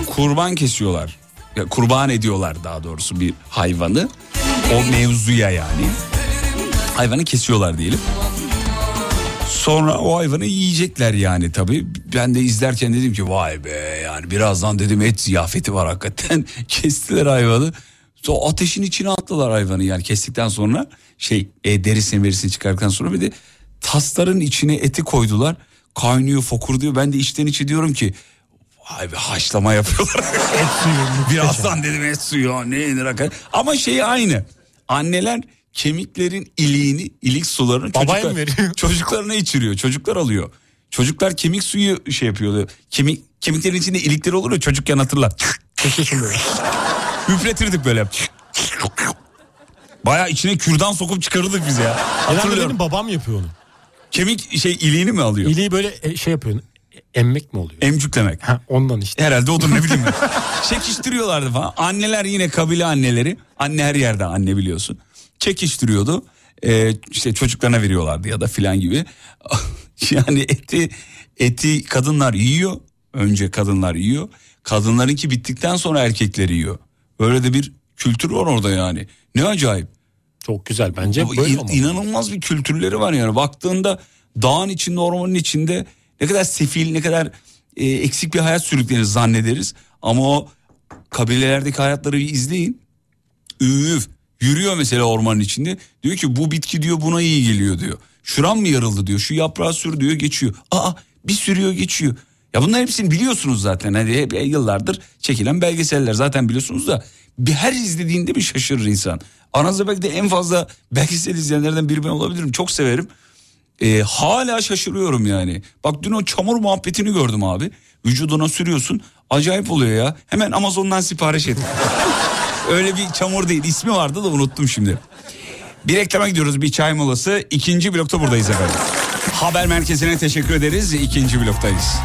kurban kesiyorlar. Ya, kurban ediyorlar daha doğrusu bir hayvanı. O mevzuya yani. Hayvanı kesiyorlar diyelim. Sonra o hayvanı yiyecekler yani tabii. Ben de izlerken dedim ki vay be yani birazdan dedim et ziyafeti var hakikaten. Kestiler hayvanı. Sonra ateşin içine attılar hayvanı yani kestikten sonra şey e, derisini verisini çıkardıktan sonra bir de tasların içine eti koydular. Kaynıyor fokur Ben de içten içe diyorum ki vay be haşlama yapıyorlar. Et suyu. Birazdan dedim et suyu ne yenir hakikaten. Ama şey aynı. Anneler kemiklerin iliğini, ilik sularını Babaya çocuklar, veriyor? çocuklarına içiriyor. Çocuklar alıyor. Çocuklar kemik suyu şey yapıyordu. Kemik kemiklerin içinde ilikleri olur ya çocukken böyle. Üfletirdik böyle. Baya içine kürdan sokup çıkarırdık biz ya. Hatırlıyorum. benim babam yapıyor onu. Kemik şey iliğini mi alıyor? İliği böyle e, şey yapıyor. Emmek mi oluyor? Emcüklemek. Ha, ondan işte. Herhalde odur ne bileyim ben. Çekiştiriyorlardı falan. Anneler yine kabile anneleri. Anne her yerde anne biliyorsun. Çekiştiriyordu. Ee, işte çocuklarına veriyorlardı ya da filan gibi. yani eti eti kadınlar yiyor. Önce kadınlar yiyor. Kadınlarınki bittikten sonra erkekleri yiyor. Böyle de bir kültür var orada yani. Ne acayip. Çok güzel bence. Bu Böyle in- inanılmaz bir kültürleri var yani. Baktığında dağın içinde, ormanın içinde ne kadar sefil, ne kadar e, eksik bir hayat sürdüklerini zannederiz. Ama o kabilelerdeki hayatları bir izleyin. Üf, yürüyor mesela ormanın içinde. Diyor ki bu bitki diyor buna iyi geliyor diyor. Şuram mı yarıldı diyor. Şu yaprağı sür diyor geçiyor. Aa bir sürüyor geçiyor. Ya bunların hepsini biliyorsunuz zaten. Hani hep yıllardır çekilen belgeseller zaten biliyorsunuz da bir her izlediğinde bir şaşırır insan. Aranızda belki de en fazla belgesel izleyenlerden biri ben olabilirim. Çok severim. Ee, hala şaşırıyorum yani. Bak dün o çamur muhabbetini gördüm abi. Vücuduna sürüyorsun. Acayip oluyor ya. Hemen Amazon'dan sipariş et. Öyle bir çamur değil. İsmi vardı da unuttum şimdi. Bir reklama gidiyoruz bir çay molası. İkinci blokta buradayız efendim. Haber merkezine teşekkür ederiz. İkinci bloktayız.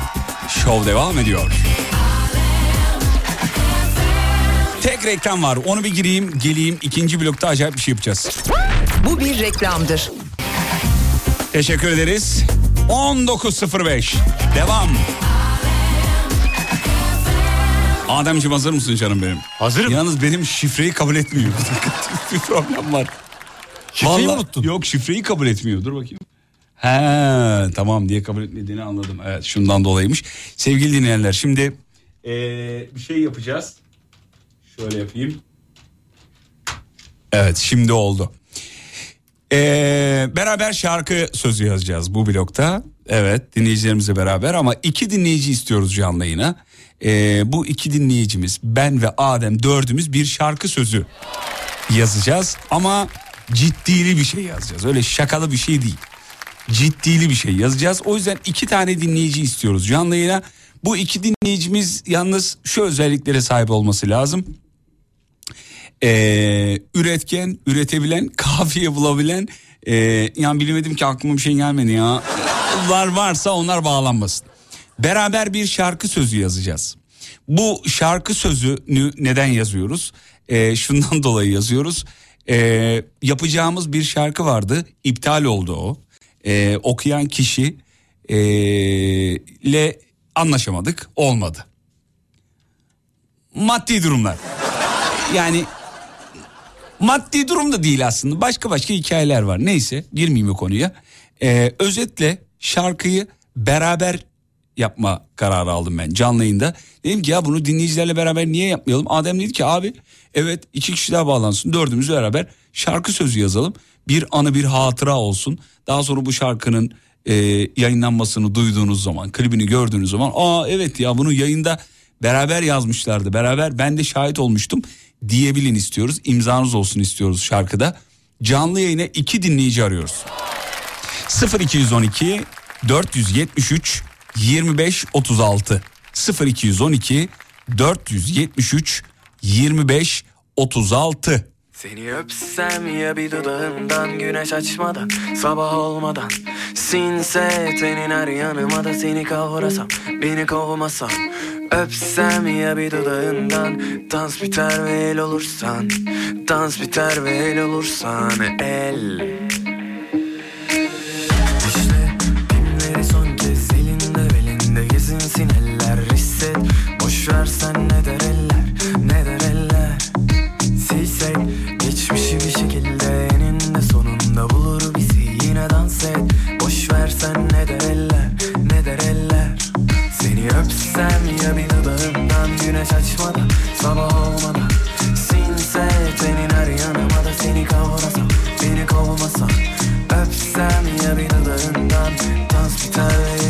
Şov devam ediyor. Tek reklam var. Onu bir gireyim, geleyim. İkinci blokta acayip bir şey yapacağız. Bu bir reklamdır. Teşekkür ederiz. 19.05. Devam. Ademciğim hazır mısın canım benim? Hazırım. Yalnız benim şifreyi kabul etmiyor. bir problem var. Şifreyi mi Vallahi- unuttun? Yok şifreyi kabul etmiyor. Dur bakayım. He tamam diye kabul etmediğini anladım. Evet şundan dolayıymış. Sevgili dinleyenler şimdi eee, bir şey yapacağız. Şöyle yapayım. Evet şimdi oldu. Eee, beraber şarkı sözü yazacağız bu blokta. Evet dinleyicilerimizle beraber ama iki dinleyici istiyoruz canlı yayına. Ee, bu iki dinleyicimiz ben ve Adem dördümüz bir şarkı sözü yazacağız. Ama ciddili bir şey yazacağız. Öyle şakalı bir şey değil. Ciddili bir şey yazacağız. O yüzden iki tane dinleyici istiyoruz canlı yayına. Bu iki dinleyicimiz yalnız şu özelliklere sahip olması lazım. Ee, üretken, üretebilen, kafiye bulabilen, ee, yani bilemedim ki aklıma bir şey gelmedi ya. Var varsa onlar bağlanmasın. Beraber bir şarkı sözü yazacağız. Bu şarkı sözünü neden yazıyoruz? Ee, şundan dolayı yazıyoruz. Ee, yapacağımız bir şarkı vardı, iptal oldu o. Ee, okuyan kişi ee, ile anlaşamadık, olmadı. Maddi durumlar. Yani maddi durum da değil aslında. Başka başka hikayeler var. Neyse girmeyeyim o konuya. Ee, özetle şarkıyı beraber yapma kararı aldım ben canlı yayında. Dedim ki ya bunu dinleyicilerle beraber niye yapmayalım? Adem dedi ki abi evet iki kişi daha bağlansın dördümüz beraber şarkı sözü yazalım. Bir anı bir hatıra olsun. Daha sonra bu şarkının e, yayınlanmasını duyduğunuz zaman klibini gördüğünüz zaman aa evet ya bunu yayında beraber yazmışlardı. Beraber ben de şahit olmuştum diyebilin istiyoruz. İmzanız olsun istiyoruz şarkıda. Canlı yayına iki dinleyici arıyoruz. 0212 473 25 36 0212 473 25 36 Seni öpsem ya bir dudağından güneş açmadan sabah olmadan Sinse tenin her yanıma da seni kavrasam beni kovmasan Öpsem ya bir dudağından dans biter ve el olursan Dans biter ve el olursan el sabah olmadan Sinse tenin her yanıma da seni kavrasam beni kovmasan Öpsem ya bir dudağından dans biter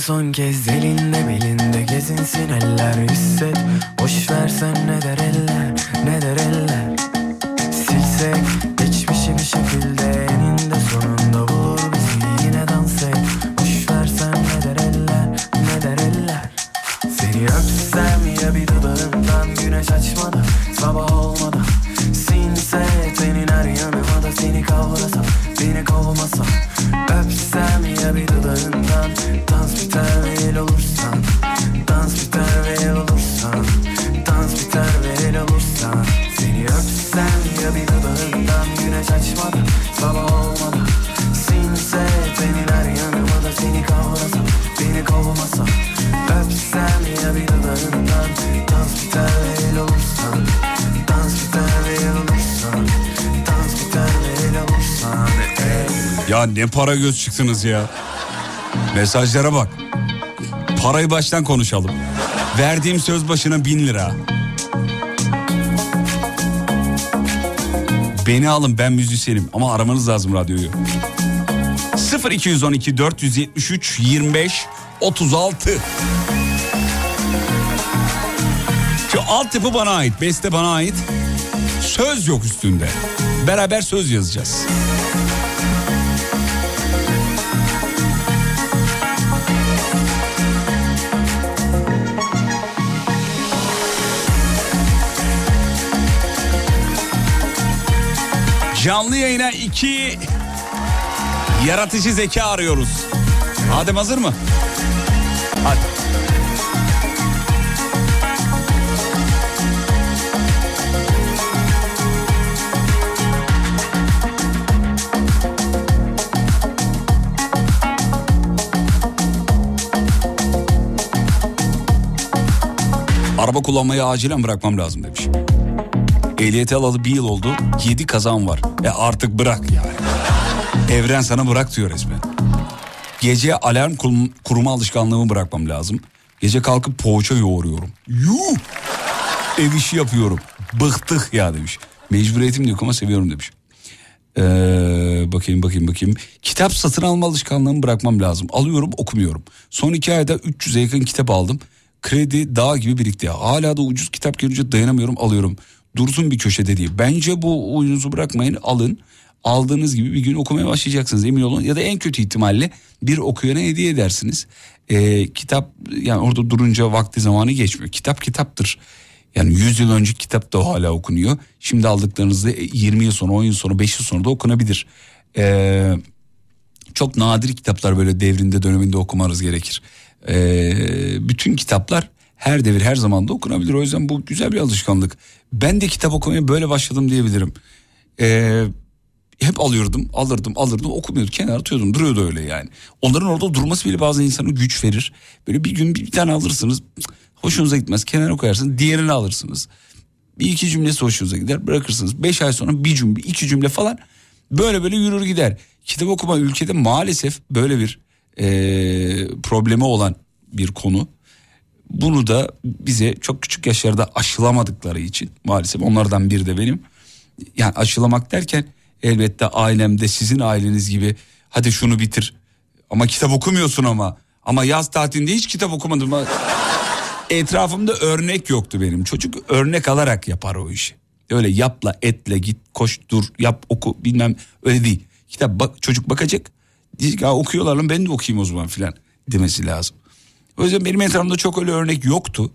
son kez elinde belinde gezinsin eller hisset. Boş versen ne der eller ne der eller ne para göz çıktınız ya. Mesajlara bak. Parayı baştan konuşalım. Verdiğim söz başına bin lira. Beni alın ben müzisyenim ama aramanız lazım radyoyu. 0212 473 25 36 Şu altyapı bana ait, beste bana ait. Söz yok üstünde. Beraber söz yazacağız. Canlı yayına iki yaratıcı zeka arıyoruz. Adem hazır mı? Hadi. Araba kullanmayı acilen bırakmam lazım demiş. Ehliyeti alalı bir yıl oldu. 7 kazan var. E artık bırak yani. Evren sana bırak diyor resmen. Gece alarm kurma alışkanlığımı bırakmam lazım. Gece kalkıp poğaça yoğuruyorum. Yuh! Ev işi yapıyorum. Bıktık ya demiş. Mecburiyetim yok ama seviyorum demiş. Ee, bakayım bakayım bakayım. Kitap satın alma alışkanlığımı bırakmam lazım. Alıyorum okumuyorum. Son iki ayda 300'e yakın kitap aldım. Kredi dağ gibi birikti. Hala da ucuz kitap görünce dayanamıyorum alıyorum. Dursun bir köşede diye. Bence bu oyunuzu bırakmayın alın. Aldığınız gibi bir gün okumaya başlayacaksınız emin olun. Ya da en kötü ihtimalle bir okuyana hediye edersiniz. Ee, kitap yani orada durunca vakti zamanı geçmiyor. Kitap kitaptır. Yani 100 yıl önce kitap da hala okunuyor. Şimdi aldıklarınızda 20 yıl sonra 10 yıl sonra 5 yıl sonra da okunabilir. Ee, çok nadir kitaplar böyle devrinde döneminde okumanız gerekir. Ee, bütün kitaplar her devir her zamanda okunabilir. O yüzden bu güzel bir alışkanlık. Ben de kitap okumaya böyle başladım diyebilirim. Ee, hep alıyordum, alırdım, alırdım, okumuyordum, kenara atıyordum, duruyordu öyle yani. Onların orada durması bile bazı insana güç verir. Böyle bir gün bir, tane alırsınız, hoşunuza gitmez, kenara koyarsınız, diğerini alırsınız. Bir iki cümlesi hoşunuza gider, bırakırsınız. Beş ay sonra bir cümle, iki cümle falan böyle böyle yürür gider. Kitap okuma ülkede maalesef böyle bir eee, problemi olan bir konu. Bunu da bize çok küçük yaşlarda aşılamadıkları için maalesef onlardan biri de benim. Yani aşılamak derken elbette ailemde sizin aileniz gibi hadi şunu bitir ama kitap okumuyorsun ama ama yaz tatilinde hiç kitap okumadım. Etrafımda örnek yoktu benim. Çocuk örnek alarak yapar o işi. Öyle yapla etle git koş dur yap oku bilmem öyle değil. Kitap bak, çocuk bakacak. Diyecek okuyorlar lan ben de okuyayım o zaman filan demesi lazım. O yüzden benim etrafımda çok öyle örnek yoktu.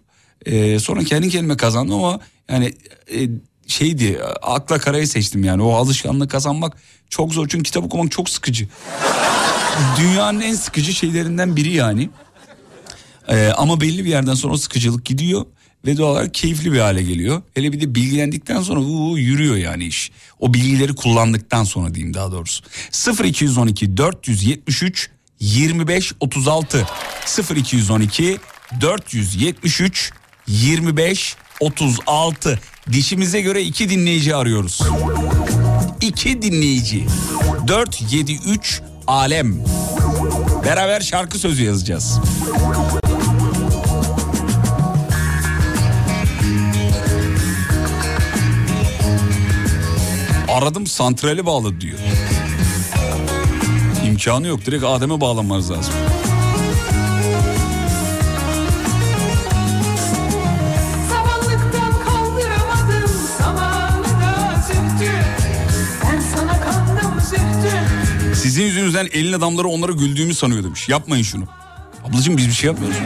Ee, sonra kendi kendime kazandım ama yani e, şeydi akla karayı seçtim yani o alışkanlığı kazanmak çok zor çünkü kitap okumak çok sıkıcı. Dünyanın en sıkıcı şeylerinden biri yani. Ee, ama belli bir yerden sonra o sıkıcılık gidiyor ve doğal olarak keyifli bir hale geliyor. Hele bir de bilgilendikten sonra uu, yürüyor yani iş. O bilgileri kullandıktan sonra diyeyim daha doğrusu. 0212 473 25 36 0212 473 25 36 dişimize göre iki dinleyici arıyoruz. İki dinleyici. 473 alem. Beraber şarkı sözü yazacağız. Aradım santrali bağladı diyor. İmkanı yok direkt Adem'e bağlanmanız lazım. Sizin yüzünüzden elin adamları onlara güldüğümü sanıyor demiş. Yapmayın şunu. Ablacığım biz bir şey yapmıyoruz.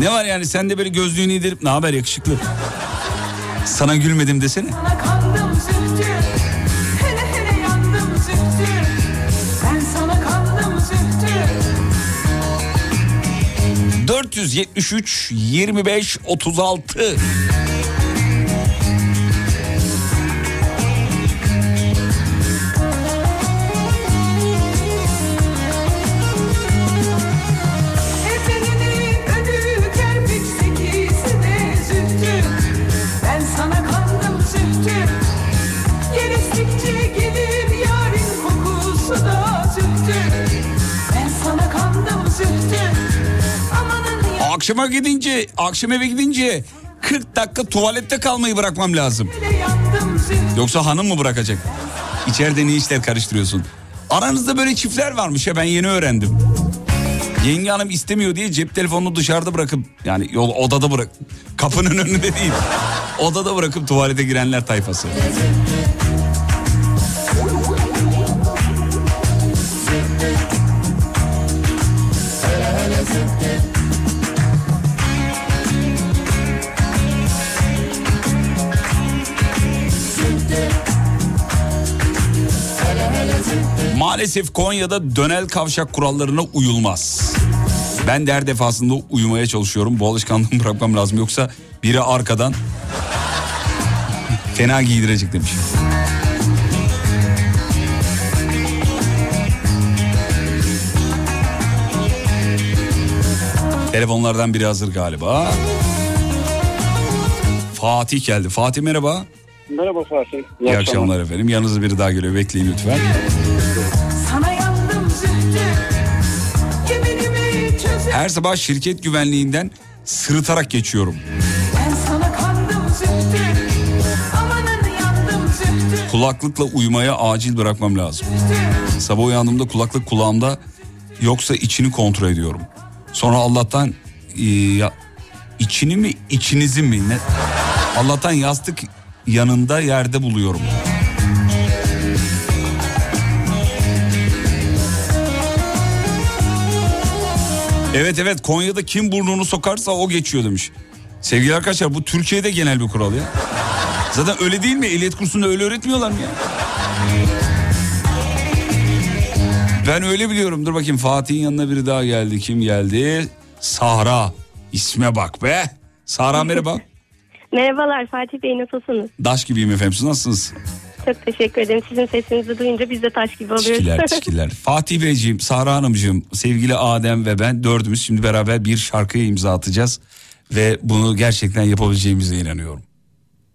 Ne var yani sen de böyle gözlüğünü indirip ne haber yakışıklı. Sana gülmedim desene. sana 473 25 36 gidince, akşam eve gidince 40 dakika tuvalette kalmayı bırakmam lazım. Yoksa hanım mı bırakacak? İçeride ne işler karıştırıyorsun? Aranızda böyle çiftler varmış ya ben yeni öğrendim. Yenge hanım istemiyor diye cep telefonunu dışarıda bırakıp yani yol odada bırak kapının önünde değil. Odada bırakıp tuvalete girenler tayfası. Maalesef Konya'da dönel kavşak kurallarına uyulmaz. Ben de her defasında uyumaya çalışıyorum. Bu alışkanlığımı bırakmam lazım. Yoksa biri arkadan fena giydirecek demiş. Telefonlardan biri hazır galiba. Fatih geldi. Fatih merhaba. Merhaba Fatih. İyi, akşamlar efendim. Yanınızda biri daha geliyor. Bekleyin lütfen. Her sabah şirket güvenliğinden sırıtarak geçiyorum. Kulaklıkla uyumaya acil bırakmam lazım. Sabah uyandığımda kulaklık kulağımda yoksa içini kontrol ediyorum. Sonra Allah'tan e, ya, içini mi içinizi mi ne? Allah'tan yastık yanında yerde buluyorum. Evet evet Konya'da kim burnunu sokarsa o geçiyor demiş. Sevgili arkadaşlar bu Türkiye'de genel bir kural ya. Zaten öyle değil mi? Ehliyet kursunda öyle öğretmiyorlar mı ya? Ben öyle biliyorum. Dur bakayım Fatih'in yanına biri daha geldi. Kim geldi? Sahra. İsme bak be. Sahra merhaba. Merhabalar Fatih Bey nasılsınız? Daş gibiyim efendim. Siz nasılsınız? Çok teşekkür ederim. Sizin sesinizi duyunca biz de taş gibi oluyoruz. Çikiler çikiler. Fatih Beyciğim, Sahra Hanımcığım, sevgili Adem ve ben dördümüz şimdi beraber bir şarkıya imza atacağız. Ve bunu gerçekten yapabileceğimize inanıyorum.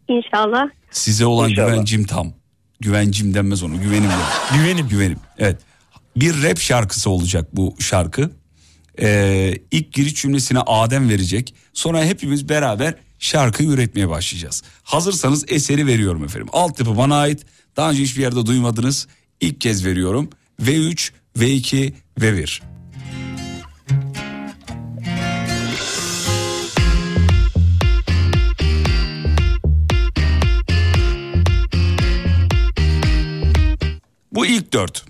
İnşallah. Size olan İnşallah. güvencim tam. Güvencim denmez onu. Güvenim. Güvenim. Güvenim. Evet. Bir rap şarkısı olacak bu şarkı. Ee, ilk giriş cümlesine Adem verecek. Sonra hepimiz beraber şarkıyı üretmeye başlayacağız. Hazırsanız eseri veriyorum efendim. Altyapı bana ait. Daha önce hiçbir yerde duymadınız. İlk kez veriyorum. V3, V2, V1. Bu ilk dört.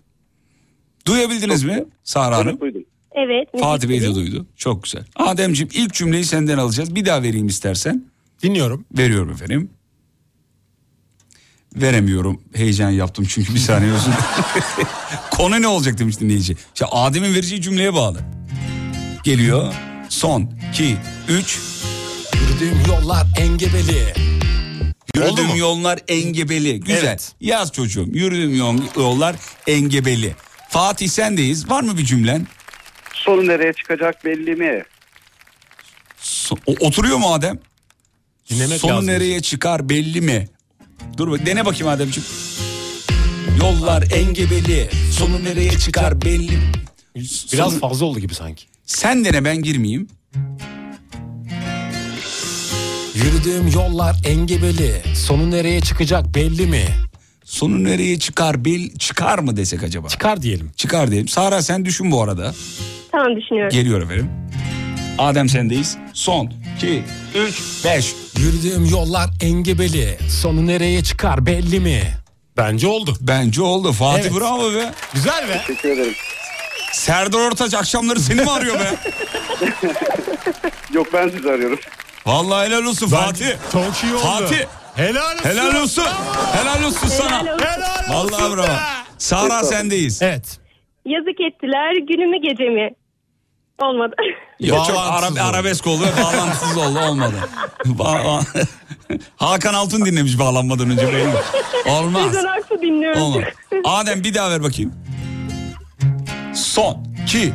Duyabildiniz mi Sahra Hanım? Duydum. Evet. Fatih Bey de duydu. Çok güzel. Ademciğim ilk cümleyi senden alacağız. Bir daha vereyim istersen. Dinliyorum. Veriyorum efendim. Veremiyorum. Heyecan yaptım çünkü bir saniye dilerim. Konu ne olacak demiş dinleyici. İşte Adem'in vereceği cümleye bağlı. Geliyor. Son, iki, üç. Yürüdüğüm yollar engebeli. Yürüdüğüm mu? yollar engebeli. Güzel. Evet. Yaz çocuğum. Yürüdüğüm yol- yollar engebeli. Fatih sendeyiz. Var mı bir cümlen? Sonu nereye çıkacak belli mi? So- oturuyor mu Adem? Dinlemek Sonu lazım. nereye çıkar belli mi? Dur bak dene bakayım Ademciğim. Yollar engebeli. Sonu nereye çıkar belli mi? Biraz Sonu- fazla oldu gibi sanki. Sen dene ben girmeyeyim. Yürüdüğüm yollar engebeli. Sonu nereye çıkacak belli mi? Sonu nereye çıkar bel çıkar mı desek acaba? Çıkar diyelim. Çıkar diyelim. Sara sen düşün bu arada. Tamam düşünüyorum. Geliyor efendim. Adem sendeyiz. Son 2 3 5. Yürüdüğüm yollar engebeli. Sonu nereye çıkar belli mi? Bence oldu. Bence oldu. Fatih Evet. bravo be. Güzel be. Teşekkür ederim. Serdar Ortaç akşamları seni mi arıyor be? Yok ben sizi arıyorum. Vallahi helal olsun Fatih. Çok iyi oldu. Fatih. Helal olsun. Helal olsun. Helal olsun sana. Helal olsun. Vallahi bravo. Sara sendeyiz. Evet. Yazık ettiler günümü gecemi. Olmadı. Yok çok ara, arabesk oldu ve bağlantısız oldu olmadı. Ba- Hakan Altun dinlemiş bağlanmadan önce belli. Olmaz. Sizden Aksu dinliyorum. Olmaz. Adem bir daha ver bakayım. Son. Ki.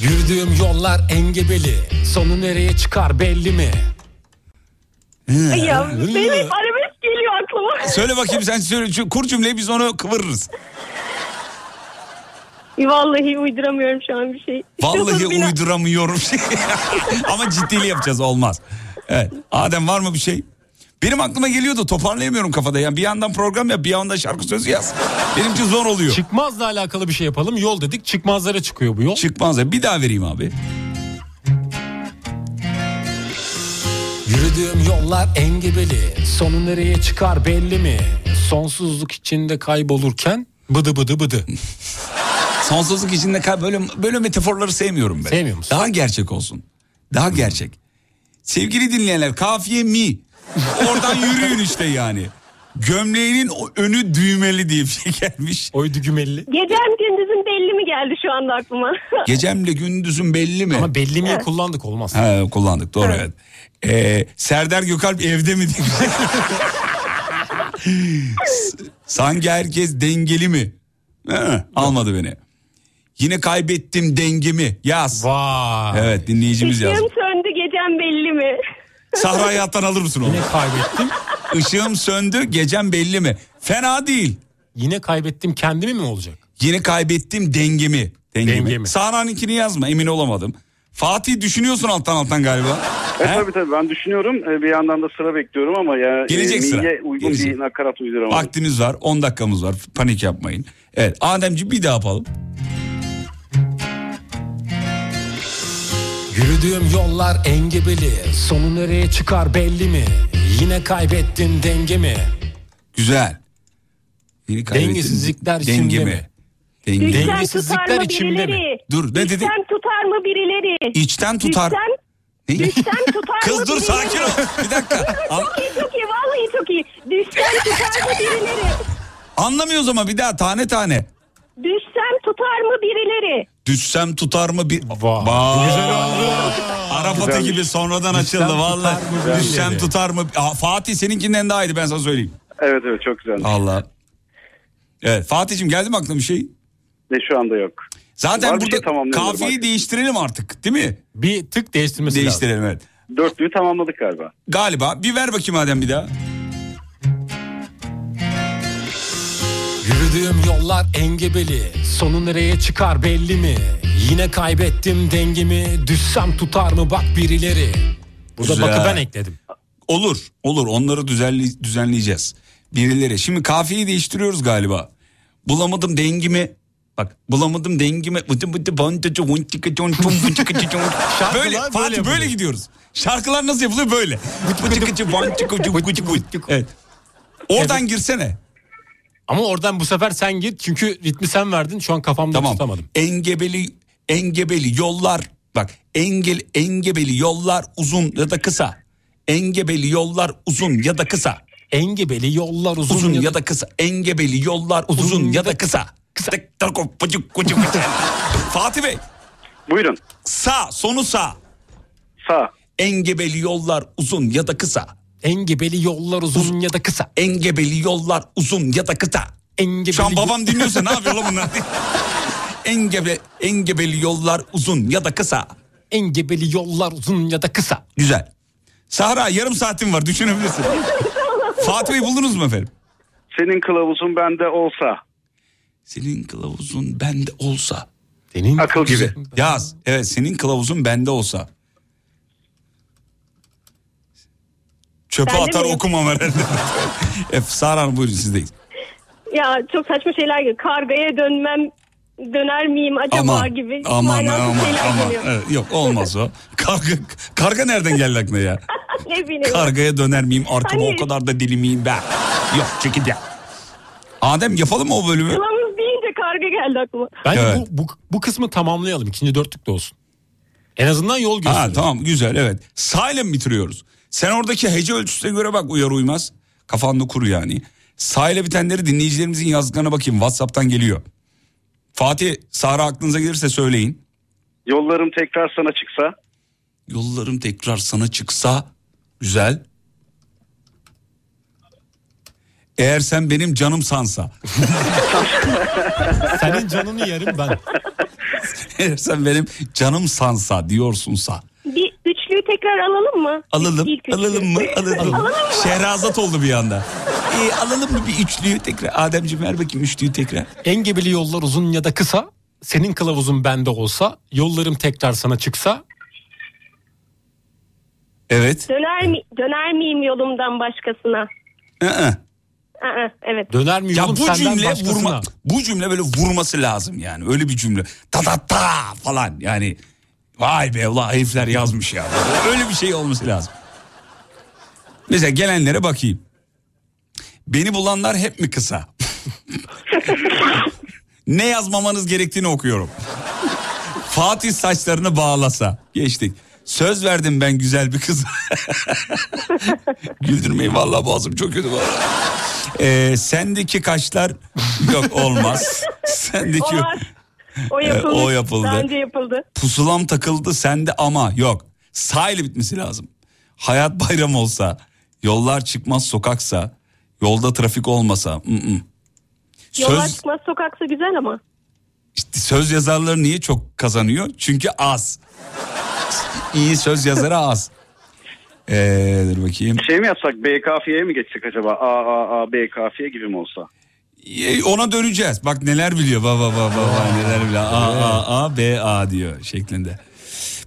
Yürüdüğüm yollar engebeli. Sonu nereye çıkar belli mi? ya benim arabesk geliyor aklıma. Söyle bakayım sen söyle. Şu Kur cümleyi biz onu kıvırırız. Vallahi uyduramıyorum şu an bir şey. Vallahi uyduramıyorum. Ama ciddili yapacağız olmaz. Evet. Adem var mı bir şey? Benim aklıma geliyordu toparlayamıyorum kafada. Yani bir yandan program yap bir yandan şarkı sözü yaz. Benim için zor oluyor. Çıkmazla alakalı bir şey yapalım. Yol dedik. Çıkmazlara çıkıyor bu yol. Çıkmaz ya. Bir daha vereyim abi. Yürüdüğüm yollar engebeli. Sonu nereye çıkar belli mi? Sonsuzluk içinde kaybolurken bıdı bıdı bıdı. Sonsuzluk içinde kal- böyle böyle metaforları sevmiyorum ben. Sevmiyor musun? Daha gerçek olsun. Daha gerçek. Sevgili dinleyenler kafiye mi? Oradan yürüyün işte yani. Gömleğinin önü düğmeli diye bir şey gelmiş. Oydu gümelli. Gecem gündüzüm belli mi geldi şu anda aklıma? Gecemle gündüzün belli mi? Ama belli miye kullandık olmaz. Ha, kullandık doğru evet. Ee, Serdar Gökalp evde mi diye. Sanki herkes dengeli mi? Ha, almadı beni. Yine kaybettim dengemi. Yaz. Vay. Evet dinleyicimiz Işığım yazdı. söndü gecem belli mi? Sahra hayattan alır mısın onu? Yine kaybettim. Işığım söndü gecem belli mi? Fena değil. Yine kaybettim kendimi mi olacak? Yine kaybettim dengemi. Dengemi. Dengemi. Sahra'nınkini yazma emin olamadım. Fatih düşünüyorsun alttan alttan galiba. E, He? tabii tabii ben düşünüyorum. E, bir yandan da sıra bekliyorum ama ya Gelecek e, sıra. uygun Gelecek. bir nakarat uyduramadım. Vaktiniz var 10 dakikamız var panik yapmayın. Evet Ademciğim bir daha yapalım. Yürüdüğüm yollar engebeli. Sonu nereye çıkar belli mi? Yine kaybettim dengemi. Güzel. Yeni kaybettim. Dengesizlikler Dengemi. mi? Denge. Düşten tutar Dengesizlikler mı içinde mi? Dur ne dedi? Düşten tutar mı birileri? İçten tutar. Düşten, Ne? düşten tutar mı Kız dur birileri? sakin ol. Bir dakika. An- Çok iyi çok iyi vallahi çok iyi. Düşten tutar mı birileri? anlamıyoruz ama bir daha tane tane. Düşsem tutar mı birileri? Düşsem tutar mı bir... Vay. Vay. Arafatı gibi sonradan açıldı tutar vallahi. mı birileri? Düşsem tutar mı? Aa, Fatih seninkinden daha iyiydi ben sana söyleyeyim. Evet evet çok güzel. Allah. Evet Fatih'im geldi mi aklına bir şey? Ne şu anda yok. Zaten Var burada şey kafiyeyi bak. değiştirelim artık değil mi? Bir tık değiştirmesi lazım. Değiştirelim evet. Dörtlüğü tamamladık galiba. Galiba bir ver bakayım Adem bir daha. Yürüdüğüm yollar engebeli. Sonu nereye çıkar belli mi? Yine kaybettim dengemi. Düşsem tutar mı bak birileri. Burada Güzel. bakı ben ekledim. Olur olur onları düzenli, düzenleyeceğiz. Birileri. Şimdi kafiyeyi değiştiriyoruz galiba. Bulamadım dengimi. Bak bulamadım dengimi. böyle Fatih böyle gidiyoruz. Şarkılar nasıl yapılıyor böyle. evet. Oradan girsene. Ama oradan bu sefer sen git çünkü ritmi sen verdin şu an kafamda Tamam. tutamadım. Engebeli engebeli yollar bak engel engebeli yollar uzun ya da kısa. Engebeli yollar uzun ya da kısa. Engebeli yollar uzun, Uzun ya, ya da kısa. Engebeli yollar uzun ya da kısa. Kısa. Fatih Bey Buyurun. sağ sonu sağ. Sağ. Engebeli yollar uzun ya da kısa. Engebeli yollar uzun ya da kısa. Engebeli yollar uzun ya da kısa. Engebeli Şu an babam dinliyorsa ne yapıyor lan bunlar? Engebe, engebeli yollar uzun ya da kısa. Engebeli yollar uzun ya da kısa. Güzel. Sahra yarım saatin var düşünebilirsin. Fatih Bey buldunuz mu efendim? Senin kılavuzun bende olsa. Senin kılavuzun bende olsa. Senin Akıl gibi. Yaz. Evet senin kılavuzun bende olsa. Çöpe Bende atar okumam herhalde. Sahra Hanım buyurun sizdeyiz. Ya çok saçma şeyler geliyor. Kargaya dönmem döner miyim acaba Aman, gibi. aman, aman, aman. geliyor. Evet, yok olmaz o. Karga, karga nereden geldi aklına ya? ne bileyim. Kargaya döner miyim arkama Hani- o kadar da deli miyim ben? Yok çekil ya. Adem yapalım mı o bölümü? Kılavuz deyince karga geldi aklıma. Bence Evet. bu, bu, bu kısmı tamamlayalım. İkinci dörtlük de olsun. En azından yol Ha, gösterelim. tamam güzel evet. Sağ ile mi bitiriyoruz? Sen oradaki hece ölçüsüne göre bak uyar uymaz. Kafanda kur yani. Sağ ile bitenleri dinleyicilerimizin yazdıklarına bakayım. Whatsapp'tan geliyor. Fatih Sahra aklınıza gelirse söyleyin. Yollarım tekrar sana çıksa. Yollarım tekrar sana çıksa güzel. Eğer sen benim canım sansa. Senin canını yerim ben. Eğer sen benim canım sansa diyorsunsa. Bir üçlüyü tekrar alalım mı? Alalım. İlk alalım mı? Alalım. Alalım mı? Şehrazat oldu bir anda. Ee, alalım mı bir üçlüyü tekrar? Ademciğim ver bakayım üçlüyü tekrar. Engebeli yollar uzun ya da kısa. Senin kılavuzun bende olsa. Yollarım tekrar sana çıksa. Evet. Döner, mi, döner miyim yolumdan başkasına? Ee. Aa, evet. Döner mi Ya bu cümle başkasına? vurma bu cümle böyle vurması lazım yani. Öyle bir cümle. Ta ta ta falan yani. Vay be ulan herifler yazmış ya. Öyle bir şey olması lazım. Mesela gelenlere bakayım. Beni bulanlar hep mi kısa? ne yazmamanız gerektiğini okuyorum. Fatih saçlarını bağlasa. Geçtik. Söz verdim ben güzel bir kız. Güldürmeyin vallahi boğazım çok kötü var. Ee, sendeki kaşlar yok olmaz. Sendeki O var. O Evet, yapıldı. o yapıldı. Daha önce yapıldı. pusulam takıldı sende ama yok. Sağ ile bitmesi lazım. Hayat bayram olsa, yollar çıkmaz sokaksa, yolda trafik olmasa. ı-ı. Söz, Yollar çıkmaz sokaksa güzel ama. İşte söz yazarları niye çok kazanıyor? Çünkü az. İyi söz yazarı az. Ee, dur bakayım. Şey mi yapsak B kafiyeye mi geçsek acaba? A A A B kafiye gibi mi olsa? Ona döneceğiz. Bak neler biliyor. Baba baba baba neler biliyor. A A A B A diyor şeklinde.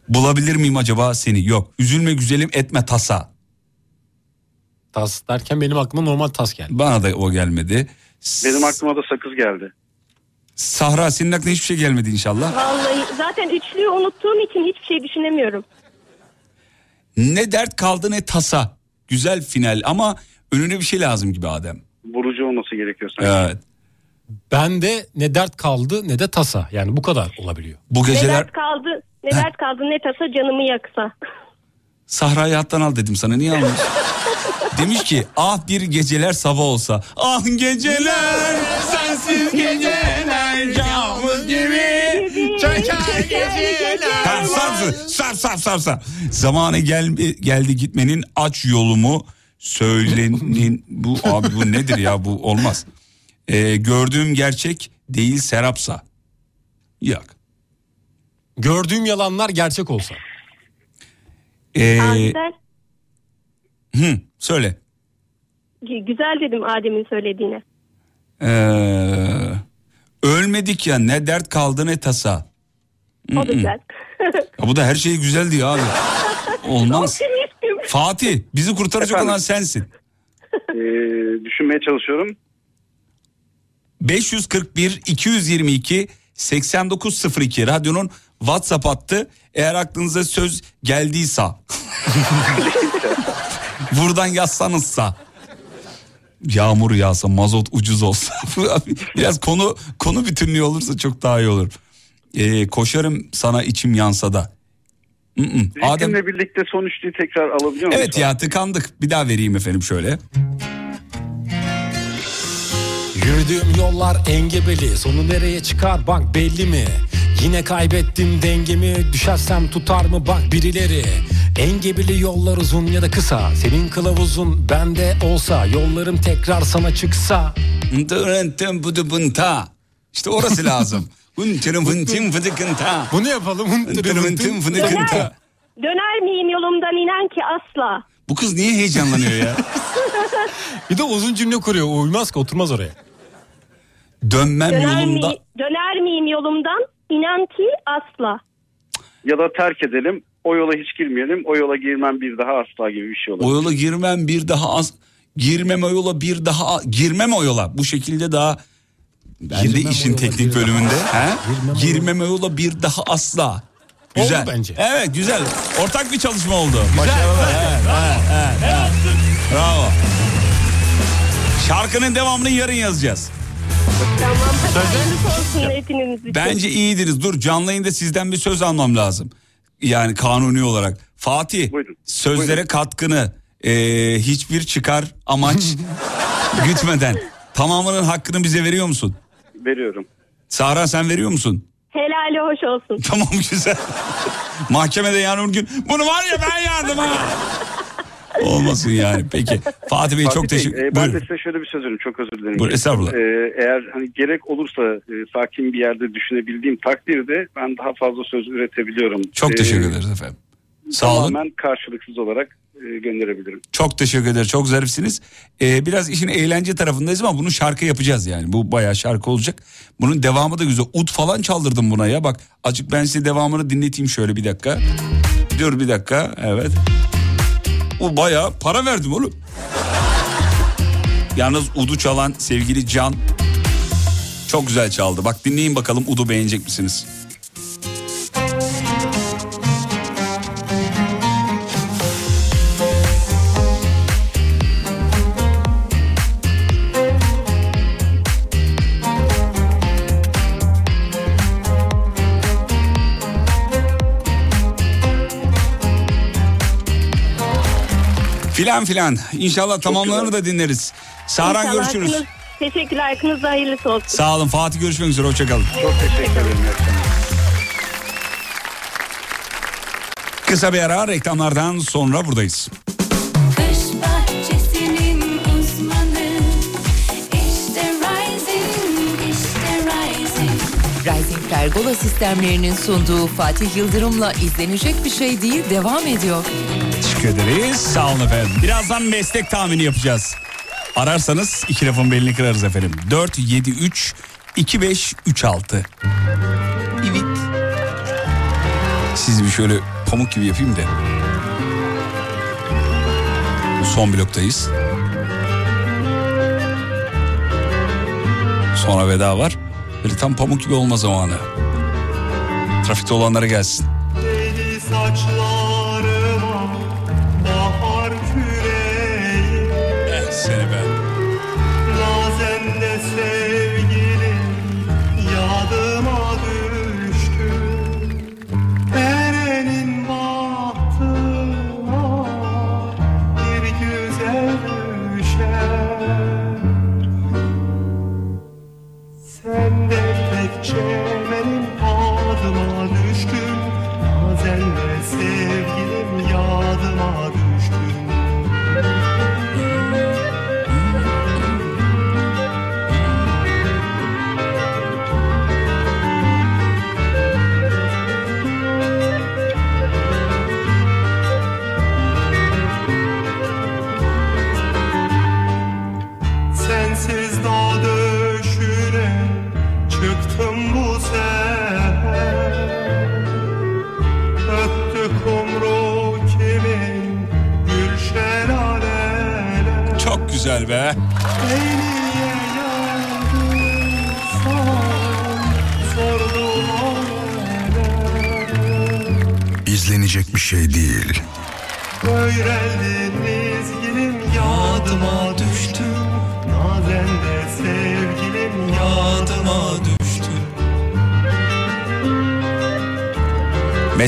Bulabilir miyim acaba seni? Yok. Üzülme güzelim etme tasa. Tas derken benim aklıma normal tas geldi. Bana da o gelmedi. Benim aklıma da sakız geldi. Sahra senin aklına hiçbir şey gelmedi inşallah. Vallahi zaten üçlüyü unuttuğum için hiçbir şey düşünemiyorum. Ne dert kaldı ne tasa. Güzel final ama önüne bir şey lazım gibi Adem. Vurucu olması gerekiyor sanki. Evet. Ben de ne dert kaldı ne de tasa. Yani bu kadar olabiliyor. Bu Ne geceler dert kaldı, ne dert kaldı ne tasa canımı yaksa. Sahra'yı hattan al dedim sana niye almıyorsun? Demiş ki ah bir geceler sabah olsa. Ah geceler sensiz geceler camız gibi çöker geceler. Ha, sar, sar sar sar sar. Zamanı gel, geldi gitmenin aç yolumu söylenin. Bu abi bu nedir ya bu olmaz. Ee, gördüğüm gerçek değil serapsa. Yok. Gördüğüm yalanlar gerçek olsa. Ee, güzel. hı, söyle. Güzel dedim Adem'in söylediğine. Ee, ölmedik ya ne dert kaldı ne tasa. O da güzel. Ya bu da her şey güzel diyor abi. Olmaz. Fatih bizi kurtaracak Efendim? olan sensin. Ee, düşünmeye çalışıyorum. 541 222 8902 radyonun WhatsApp hattı. Eğer aklınıza söz geldiyse buradan yazsanızsa yağmur yağsa mazot ucuz olsa biraz konu konu bütünlüğü olursa çok daha iyi olur. Ee, koşarım sana içim yansa da. Mm-mm. Adem Ritimle birlikte son üçlüyü tekrar alabiliyor muyuz? Evet ya tıkandık. Bir daha vereyim efendim şöyle. Yürüdüğüm yollar engebeli Sonu nereye çıkar bak belli mi Yine kaybettim dengemi Düşersem tutar mı bak birileri Engebeli yollar uzun ya da kısa Senin kılavuzun bende olsa Yollarım tekrar sana çıksa İşte orası lazım. Hıntırım hıntım fıdıkınta. Bunu yapalım Hıntırım hıntım fıdıkınta. Döner miyim yolumdan inen ki asla. Bu kız niye heyecanlanıyor ya? Bir de uzun cümle kuruyor uymaz ki oturmaz oraya Dönmem Döner, yolumda. mi, döner miyim yolumdan inen ki asla. Ya da terk edelim. O yola hiç girmeyelim. O yola girmem bir daha asla gibi bir şey olur. O yola girmem bir daha az. Girmem o yola bir daha girmem o yola. Bu şekilde daha ben Girmem işin teknik bölümünde. daha- He? Girmem o Girmem o yola bir daha asla. Güzel. Oldu bence. Evet güzel. Ortak bir çalışma oldu. Başarılı. Evet, evet, evet, evet. Bravo. Şarkının devamını yarın yazacağız. Tamam. Hayırlısı olsun hepiniz için. Bence iyiydiniz. Dur canlı yayında sizden bir söz almam lazım. Yani kanuni olarak. Fatih Buyurun. sözlere Buyurun. katkını e, hiçbir çıkar amaç gütmeden tamamının hakkını bize veriyor musun? Veriyorum. Sahra sen veriyor musun? Helali hoş olsun. Tamam güzel. Mahkemede yarın gün bunu var ya ben yardım ha. Olmasın yani. Peki. Fatih Bey çok Fatih teşekkür e, ben de size şöyle bir söz veriyorum. Çok özür dilerim. Buyurun, estağfurullah. E, eğer hani gerek olursa e, sakin bir yerde düşünebildiğim takdirde ben daha fazla söz üretebiliyorum. Çok E, teşekkür ederiz efendim. Sağ olun. Tamamen karşılıksız olarak gönderebilirim. Çok teşekkür ederim. Çok zarifsiniz. Ee, biraz işin eğlence tarafındayız ama bunu şarkı yapacağız yani. Bu bayağı şarkı olacak. Bunun devamı da güzel. Ut falan çaldırdım buna ya. Bak azıcık ben size devamını dinleteyim şöyle bir dakika. Dur bir dakika. Evet. O bayağı para verdim oğlum. Yalnız udu çalan sevgili Can çok güzel çaldı. Bak dinleyin bakalım udu beğenecek misiniz? Filan filan. İnşallah tamamlarını da dinleriz. Sahran görüşürüz. hakkınız- Teşekkürler. Hakkınızda hayırlısı olsun. Sağ olun Fatih görüşmek üzere hoşçakalın. Çok teşekkür ederim. Kısa bir ara reklamlardan sonra buradayız. Kış bahçesinin uzmanı işte Rising, işte Rising. Rising Pergola sistemlerinin sunduğu Fatih Yıldırım'la izlenecek bir şey değil devam ediyor. Teşekkür ederiz. Sağ olun efendim. Birazdan meslek tahmini yapacağız. Ararsanız iki lafın belini kırarız efendim. 4, 7, 3, 2, 5, 3, 6. Evet. Sizi bir şöyle pamuk gibi yapayım da. Son bloktayız. Sonra veda var. Böyle tam pamuk gibi olma zamanı. Trafikte olanlara gelsin. Deli saçlarıma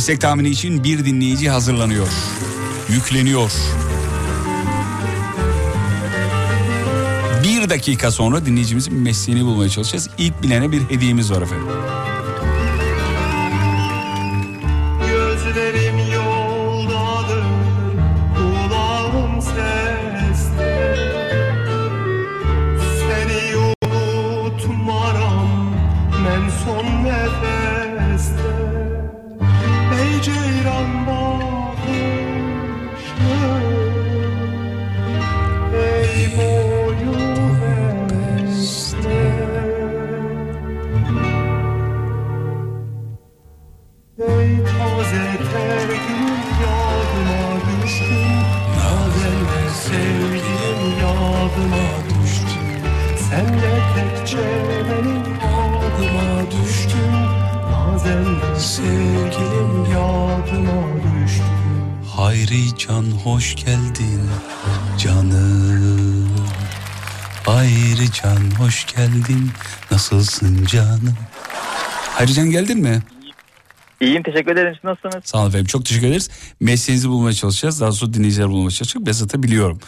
Meslek tahmini için bir dinleyici hazırlanıyor. Yükleniyor. Bir dakika sonra dinleyicimizin mesleğini bulmaya çalışacağız. İlk bilene bir hediyemiz var efendim. Canım? Hayri can geldin mi? İyiyim teşekkür ederim. Siz nasılsınız? Sağ olun efendim çok teşekkür ederiz. Mesleğinizi bulmaya çalışacağız. Daha sonra dinleyiciler bulmaya çalışacak. Ben zaten biliyorum.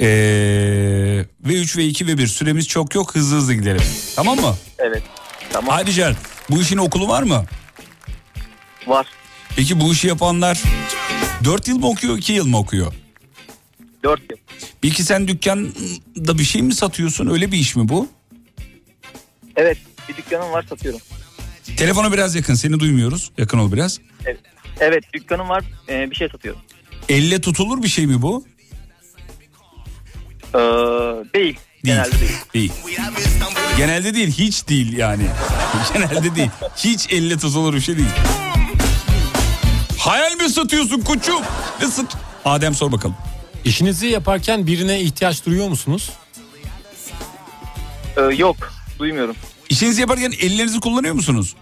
Ee, ve 3 ve 2 ve 1 süremiz çok yok hızlı hızlı gidelim. Tamam mı? Evet. Tamam. Haydi Can bu işin okulu var mı? Var. Peki bu işi yapanlar 4 yıl mı okuyor 2 yıl mı okuyor? 4 yıl. Peki sen dükkanda bir şey mi satıyorsun öyle bir iş mi bu? Evet bir dükkanım var satıyorum. Telefona biraz yakın seni duymuyoruz. Yakın ol biraz. Evet, evet dükkanım var e, bir şey satıyorum. Elle tutulur bir şey mi bu? Ee, değil. Değil. Genelde değil. Değil. Genelde değil hiç değil yani. Genelde değil. Hiç elle tutulur bir şey değil. Hayal mi satıyorsun koçum? Ne sat? Adem sor bakalım. İşinizi yaparken birine ihtiyaç duyuyor musunuz? Ee, yok duymuyorum. İşinizi yaparken ellerinizi kullanıyor musunuz?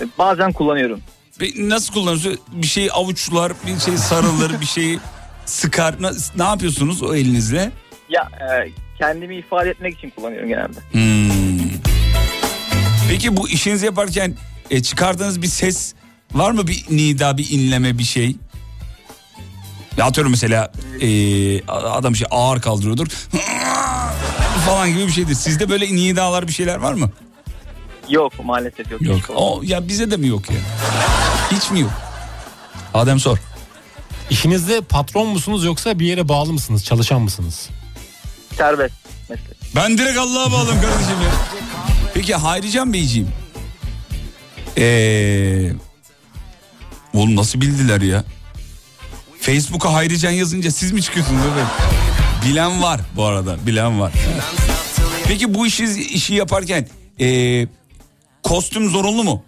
Ee, Bazen kullanıyorum. Ve Nasıl kullanıyorsunuz? Bir şey avuçlar, bir şey sarılır, bir şey sıkar. Na- Ne yapıyorsunuz o elinizle? Ya e, kendimi ifade etmek için kullanıyorum genelde. Hmm. Peki bu işinizi yaparken e, çıkardığınız bir ses var mı? Bir nida, bir inleme, bir şey? Ya atıyorum mesela e, adam şey ağır kaldırıyordur. Falan gibi bir şeydir. Sizde böyle nidalar bir şeyler var mı? Yok maalesef yok. Yok. O ya bize de mi yok ya? Hiç mi yok? Adem sor. İşinizde patron musunuz yoksa bir yere bağlı mısınız? Çalışan mısınız? Serbest meslek. Ben direkt Allah'a bağlım kardeşim ya. Peki Hayrican Beyciğim. Ee, oğlum nasıl bildiler ya? Facebook'a Hayrican yazınca siz mi çıkıyorsunuz efendim? Bilen var bu arada bilen var. Peki bu işi, işi yaparken ee, kostüm zorunlu mu?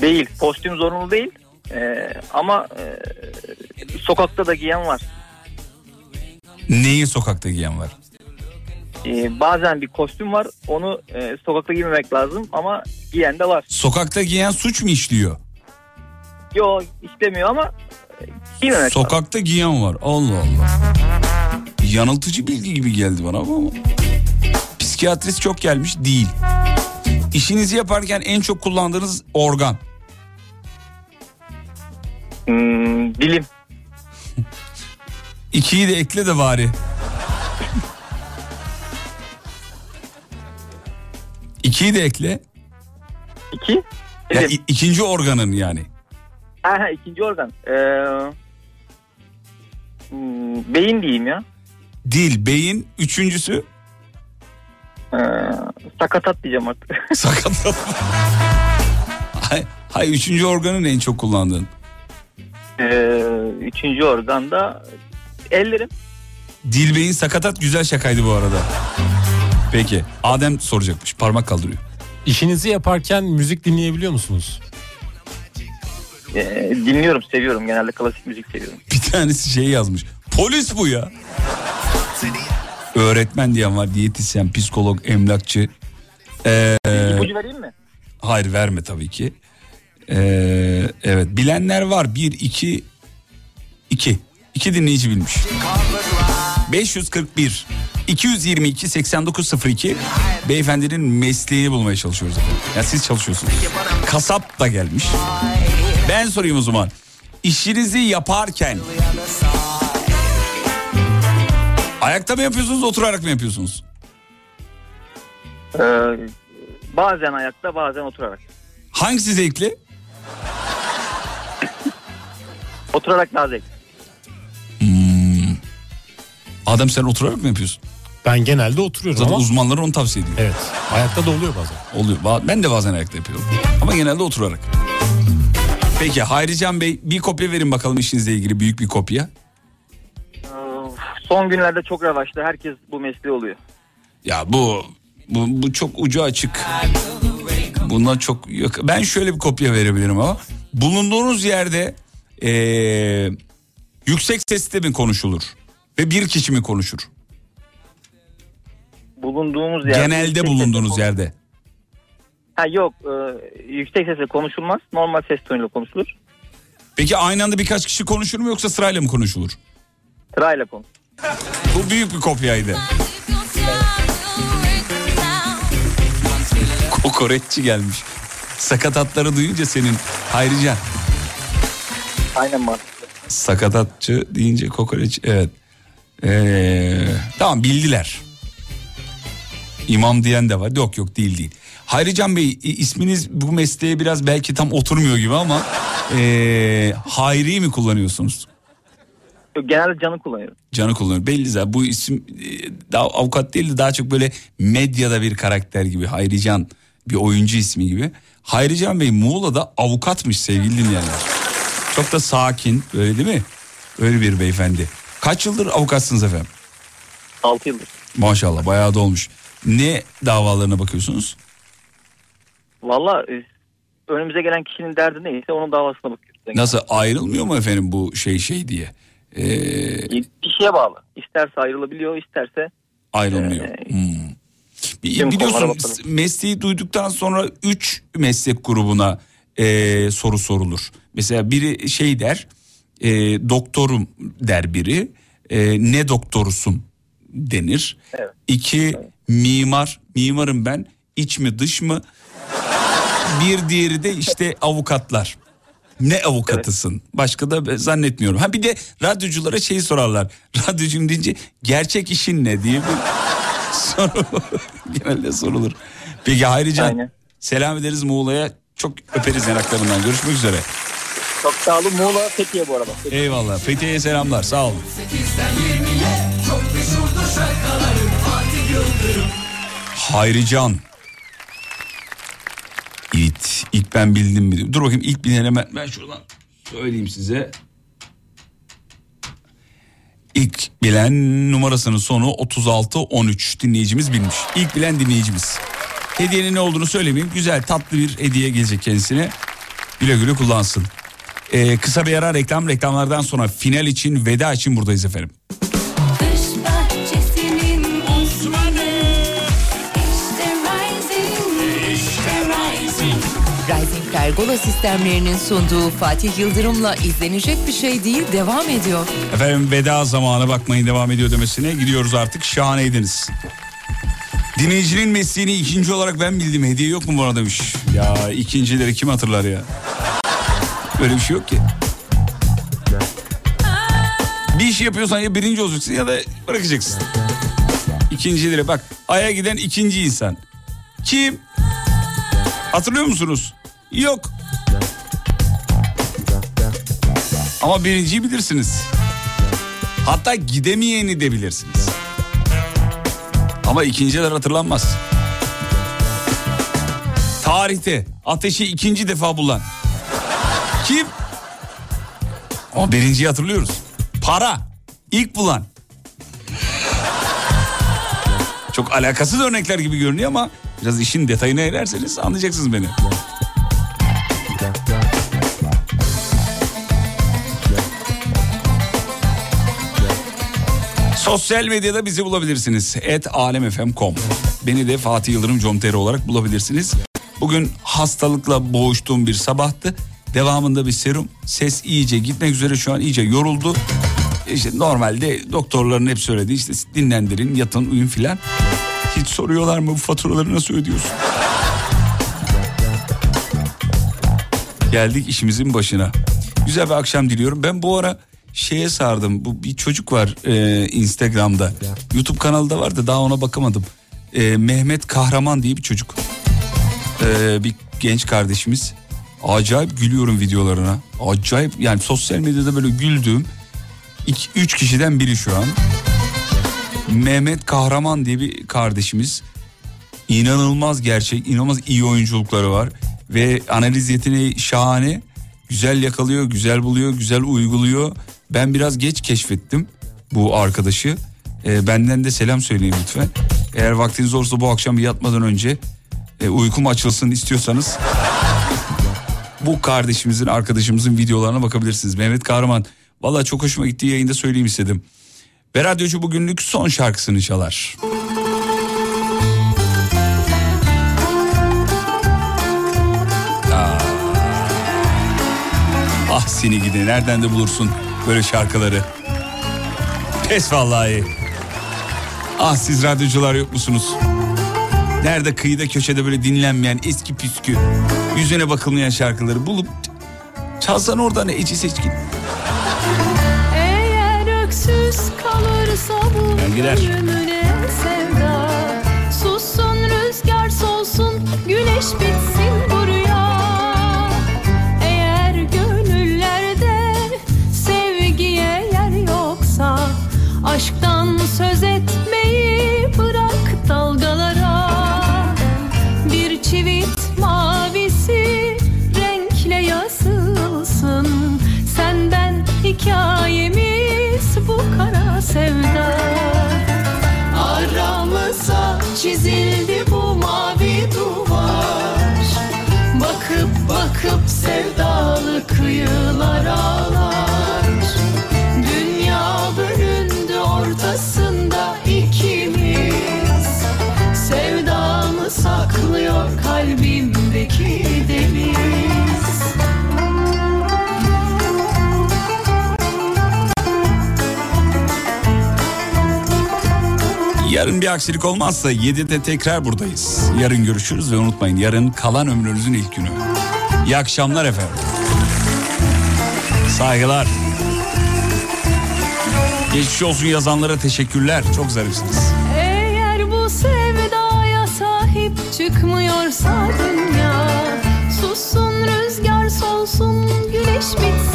Değil. Kostüm zorunlu değil. Ee, ama e, sokakta da giyen var. Neyi sokakta giyen var? Ee, bazen bir kostüm var. Onu e, sokakta giymemek lazım ama giyen de var. Sokakta giyen suç mu işliyor? Yo istemiyor ama giymemek lazım. Sokakta giyen var. Allah Allah. Yanıltıcı bilgi gibi geldi bana ama. Psikiyatrist çok gelmiş değil. İşinizi yaparken en çok kullandığınız organ. Hmm, dilim. İkiyi de ekle de bari. İkiyi de ekle. İki. Ya, ikinci organın yani. Ha, ha, ikinci organ. Ee, hmm, beyin diyeyim ya. Dil, beyin, üçüncüsü Ee, sakatat diyeceğim artık. sakatat. hay, hay üçüncü organın en çok kullandığın. Ee, üçüncü organ da ellerim. Dil, beyin, sakatat güzel şakaydı bu arada. Peki Adem soracakmış parmak kaldırıyor. İşinizi yaparken müzik dinleyebiliyor musunuz? Ee, dinliyorum, seviyorum. Genelde klasik müzik seviyorum. Bir tanesi şey yazmış. Polis bu ya. Öğretmen diyen var. Diyetisyen, psikolog, emlakçı. Ee, İpucu vereyim mi? hayır verme tabii ki. Ee, evet bilenler var. Bir, iki, iki. İki dinleyici bilmiş. 541 222 8902 beyefendinin mesleğini bulmaya çalışıyoruz efendim. Ya siz çalışıyorsunuz. Kasap da gelmiş. Ben sorayım o zaman. İşinizi yaparken ayakta mı yapıyorsunuz oturarak mı yapıyorsunuz? Ee, bazen ayakta, bazen oturarak. Hangisi zevkli? Oturarak daha zevkli. Adam sen oturarak mı yapıyorsun? Ben genelde oturuyorum Zaten ama uzmanlar onu tavsiye ediyor. evet ayakta da oluyor bazen. Oluyor. Ben de bazen ayakta yapıyorum. Ama genelde oturarak. Peki Hayrican Bey bir kopya verin bakalım işinizle ilgili büyük bir kopya. Ee, son günlerde çok revaçta. Herkes bu mesleği oluyor. Ya bu bu, bu çok ucu açık. Bundan çok yok. Ben şöyle bir kopya verebilirim ama bulunduğunuz yerde eee, yüksek sesle mi konuşulur ve bir kişi mi konuşur? Bulunduğumuz yerde... Genelde bulunduğunuz yerde. Ha yok, e, yüksek sesle konuşulmaz. Normal ses tonuyla konuşulur. Peki aynı anda birkaç kişi konuşur mu yoksa sırayla mı konuşulur? Sırayla konuş. Bu büyük bir kopyaydı. Kokoreççi gelmiş. Sakatatları duyunca senin Hayrican. Aynen var. Sakatatçı deyince kokoreç evet. Ee, tamam bildiler. İmam diyen de var. Yok yok değil değil. Hayrican Bey isminiz bu mesleğe biraz belki tam oturmuyor gibi ama ee, Hayri mi kullanıyorsunuz? Yok, genelde canı kullanıyorum. Canı kullanıyor. Belli zaten bu isim e, daha avukat değil de daha çok böyle medyada bir karakter gibi. Hayrican bir oyuncu ismi gibi. Hayrican Bey Muğla'da avukatmış sevgili dinleyenler. Çok da sakin öyle değil mi? Öyle bir beyefendi. Kaç yıldır avukatsınız efendim? 6 yıldır. Maşallah bayağı da olmuş. Ne davalarına bakıyorsunuz? Valla e, önümüze gelen kişinin derdi neyse onun davasına bakıyoruz. Nasıl ayrılmıyor mu efendim bu şey şey diye? Ee, Kişiye bağlı. İsterse ayrılabiliyor, isterse ayrılmıyor. Ee, Hmm. Biliyorsun mesleği duyduktan sonra 3 meslek grubuna e, soru sorulur. Mesela biri şey der, e, doktorum der biri, e, ne doktorusun denir. Evet. İki mimar, mimarım ben, iç mi dış mı? Bir diğeri de işte avukatlar. Ne avukatısın? Başka da zannetmiyorum. Ha bir de radyoculara şeyi sorarlar. Radyocum deyince gerçek işin ne diye bir soru genelde sorulur. Peki Hayrican Aynen. selam ederiz Muğla'ya. Çok öperiz yanaklarından. Görüşmek üzere. çok sağ olun. Muğla Fethiye bu arada. Eyvallah. Fethiye'ye selamlar. Sağ olun. Hayrican. İlk, ilk ben bildim mi? Dur bakayım ilk bilene ben, ben şuradan söyleyeyim size. İlk bilen numarasının sonu 3613 dinleyicimiz bilmiş. İlk bilen dinleyicimiz. Hediyenin ne olduğunu söylemeyeyim. Güzel tatlı bir hediye gelecek kendisine. Güle güle kullansın. Ee, kısa bir ara reklam reklamlardan sonra final için veda için buradayız efendim. Pergola sistemlerinin sunduğu Fatih Yıldırım'la izlenecek bir şey değil devam ediyor. Efendim veda zamanı bakmayın devam ediyor demesine gidiyoruz artık şahaneydiniz. Dinleyicinin mesleğini ikinci olarak ben bildim hediye yok mu bana demiş. Ya ikincileri kim hatırlar ya? Böyle bir şey yok ki. Bir iş yapıyorsan ya birinci olacaksın ya da bırakacaksın. İkincileri bak aya giden ikinci insan. Kim? Hatırlıyor musunuz? Yok. Ama birinciyi bilirsiniz. Hatta gidemeyeni de bilirsiniz. Ama ikinciler hatırlanmaz. Tarihte ateşi ikinci defa bulan. Kim? Ama birinciyi hatırlıyoruz. Para. ilk bulan. Çok alakasız örnekler gibi görünüyor ama biraz işin detayına inerseniz anlayacaksınız beni. Sosyal medyada bizi bulabilirsiniz. Et alemfm.com Beni de Fatih Yıldırım Comteri olarak bulabilirsiniz. Bugün hastalıkla boğuştuğum bir sabahtı. Devamında bir serum. Ses iyice gitmek üzere şu an iyice yoruldu. İşte normalde doktorların hep söylediği işte dinlendirin, yatın, uyun filan. Hiç soruyorlar mı bu faturaları nasıl ödüyorsun? Geldik işimizin başına. Güzel bir akşam diliyorum. Ben bu ara şeye sardım. Bu bir çocuk var e, Instagram'da. YouTube kanalı da vardı daha ona bakamadım. E, Mehmet Kahraman diye bir çocuk. E, bir genç kardeşimiz. Acayip gülüyorum videolarına. Acayip yani sosyal medyada böyle güldüğüm 3 kişiden biri şu an. Mehmet Kahraman diye bir kardeşimiz. İnanılmaz gerçek, inanılmaz iyi oyunculukları var. Ve analiz yeteneği şahane. Güzel yakalıyor, güzel buluyor, güzel uyguluyor. Ben biraz geç keşfettim bu arkadaşı. Ee, benden de selam söyleyin lütfen. Eğer vaktiniz olursa bu akşam yatmadan önce e, uykum açılsın istiyorsanız bu kardeşimizin arkadaşımızın videolarına bakabilirsiniz. Mehmet Kahraman. Valla çok hoşuma gittiği yayında söyleyeyim istedim. Ve radyocu bugünlük son şarkısını çalar. Aa. Ah seni gidi nereden de bulursun böyle şarkıları. Pes vallahi. Ah siz radyocular yok musunuz? Nerede kıyıda köşede böyle dinlenmeyen eski püskü yüzüne bakılmayan şarkıları bulup çalsan oradan Ece Seçkin. Eğer öksüz kalırsa bu gider. sevda Sussun rüzgar solsun güneş bitsin sevdalı kıyılar ağlar Dünya bölündü ortasında ikimiz Sevdamı saklıyor kalbimdeki deniz Yarın bir aksilik olmazsa 7'de tekrar buradayız. Yarın görüşürüz ve unutmayın yarın kalan ömrünüzün ilk günü. İyi akşamlar efendim. Saygılar. Geçmiş olsun yazanlara teşekkürler. Çok zarifsiniz. Eğer bu sevdaya sahip çıkmıyorsa dünya Sussun rüzgar solsun güneş bitsin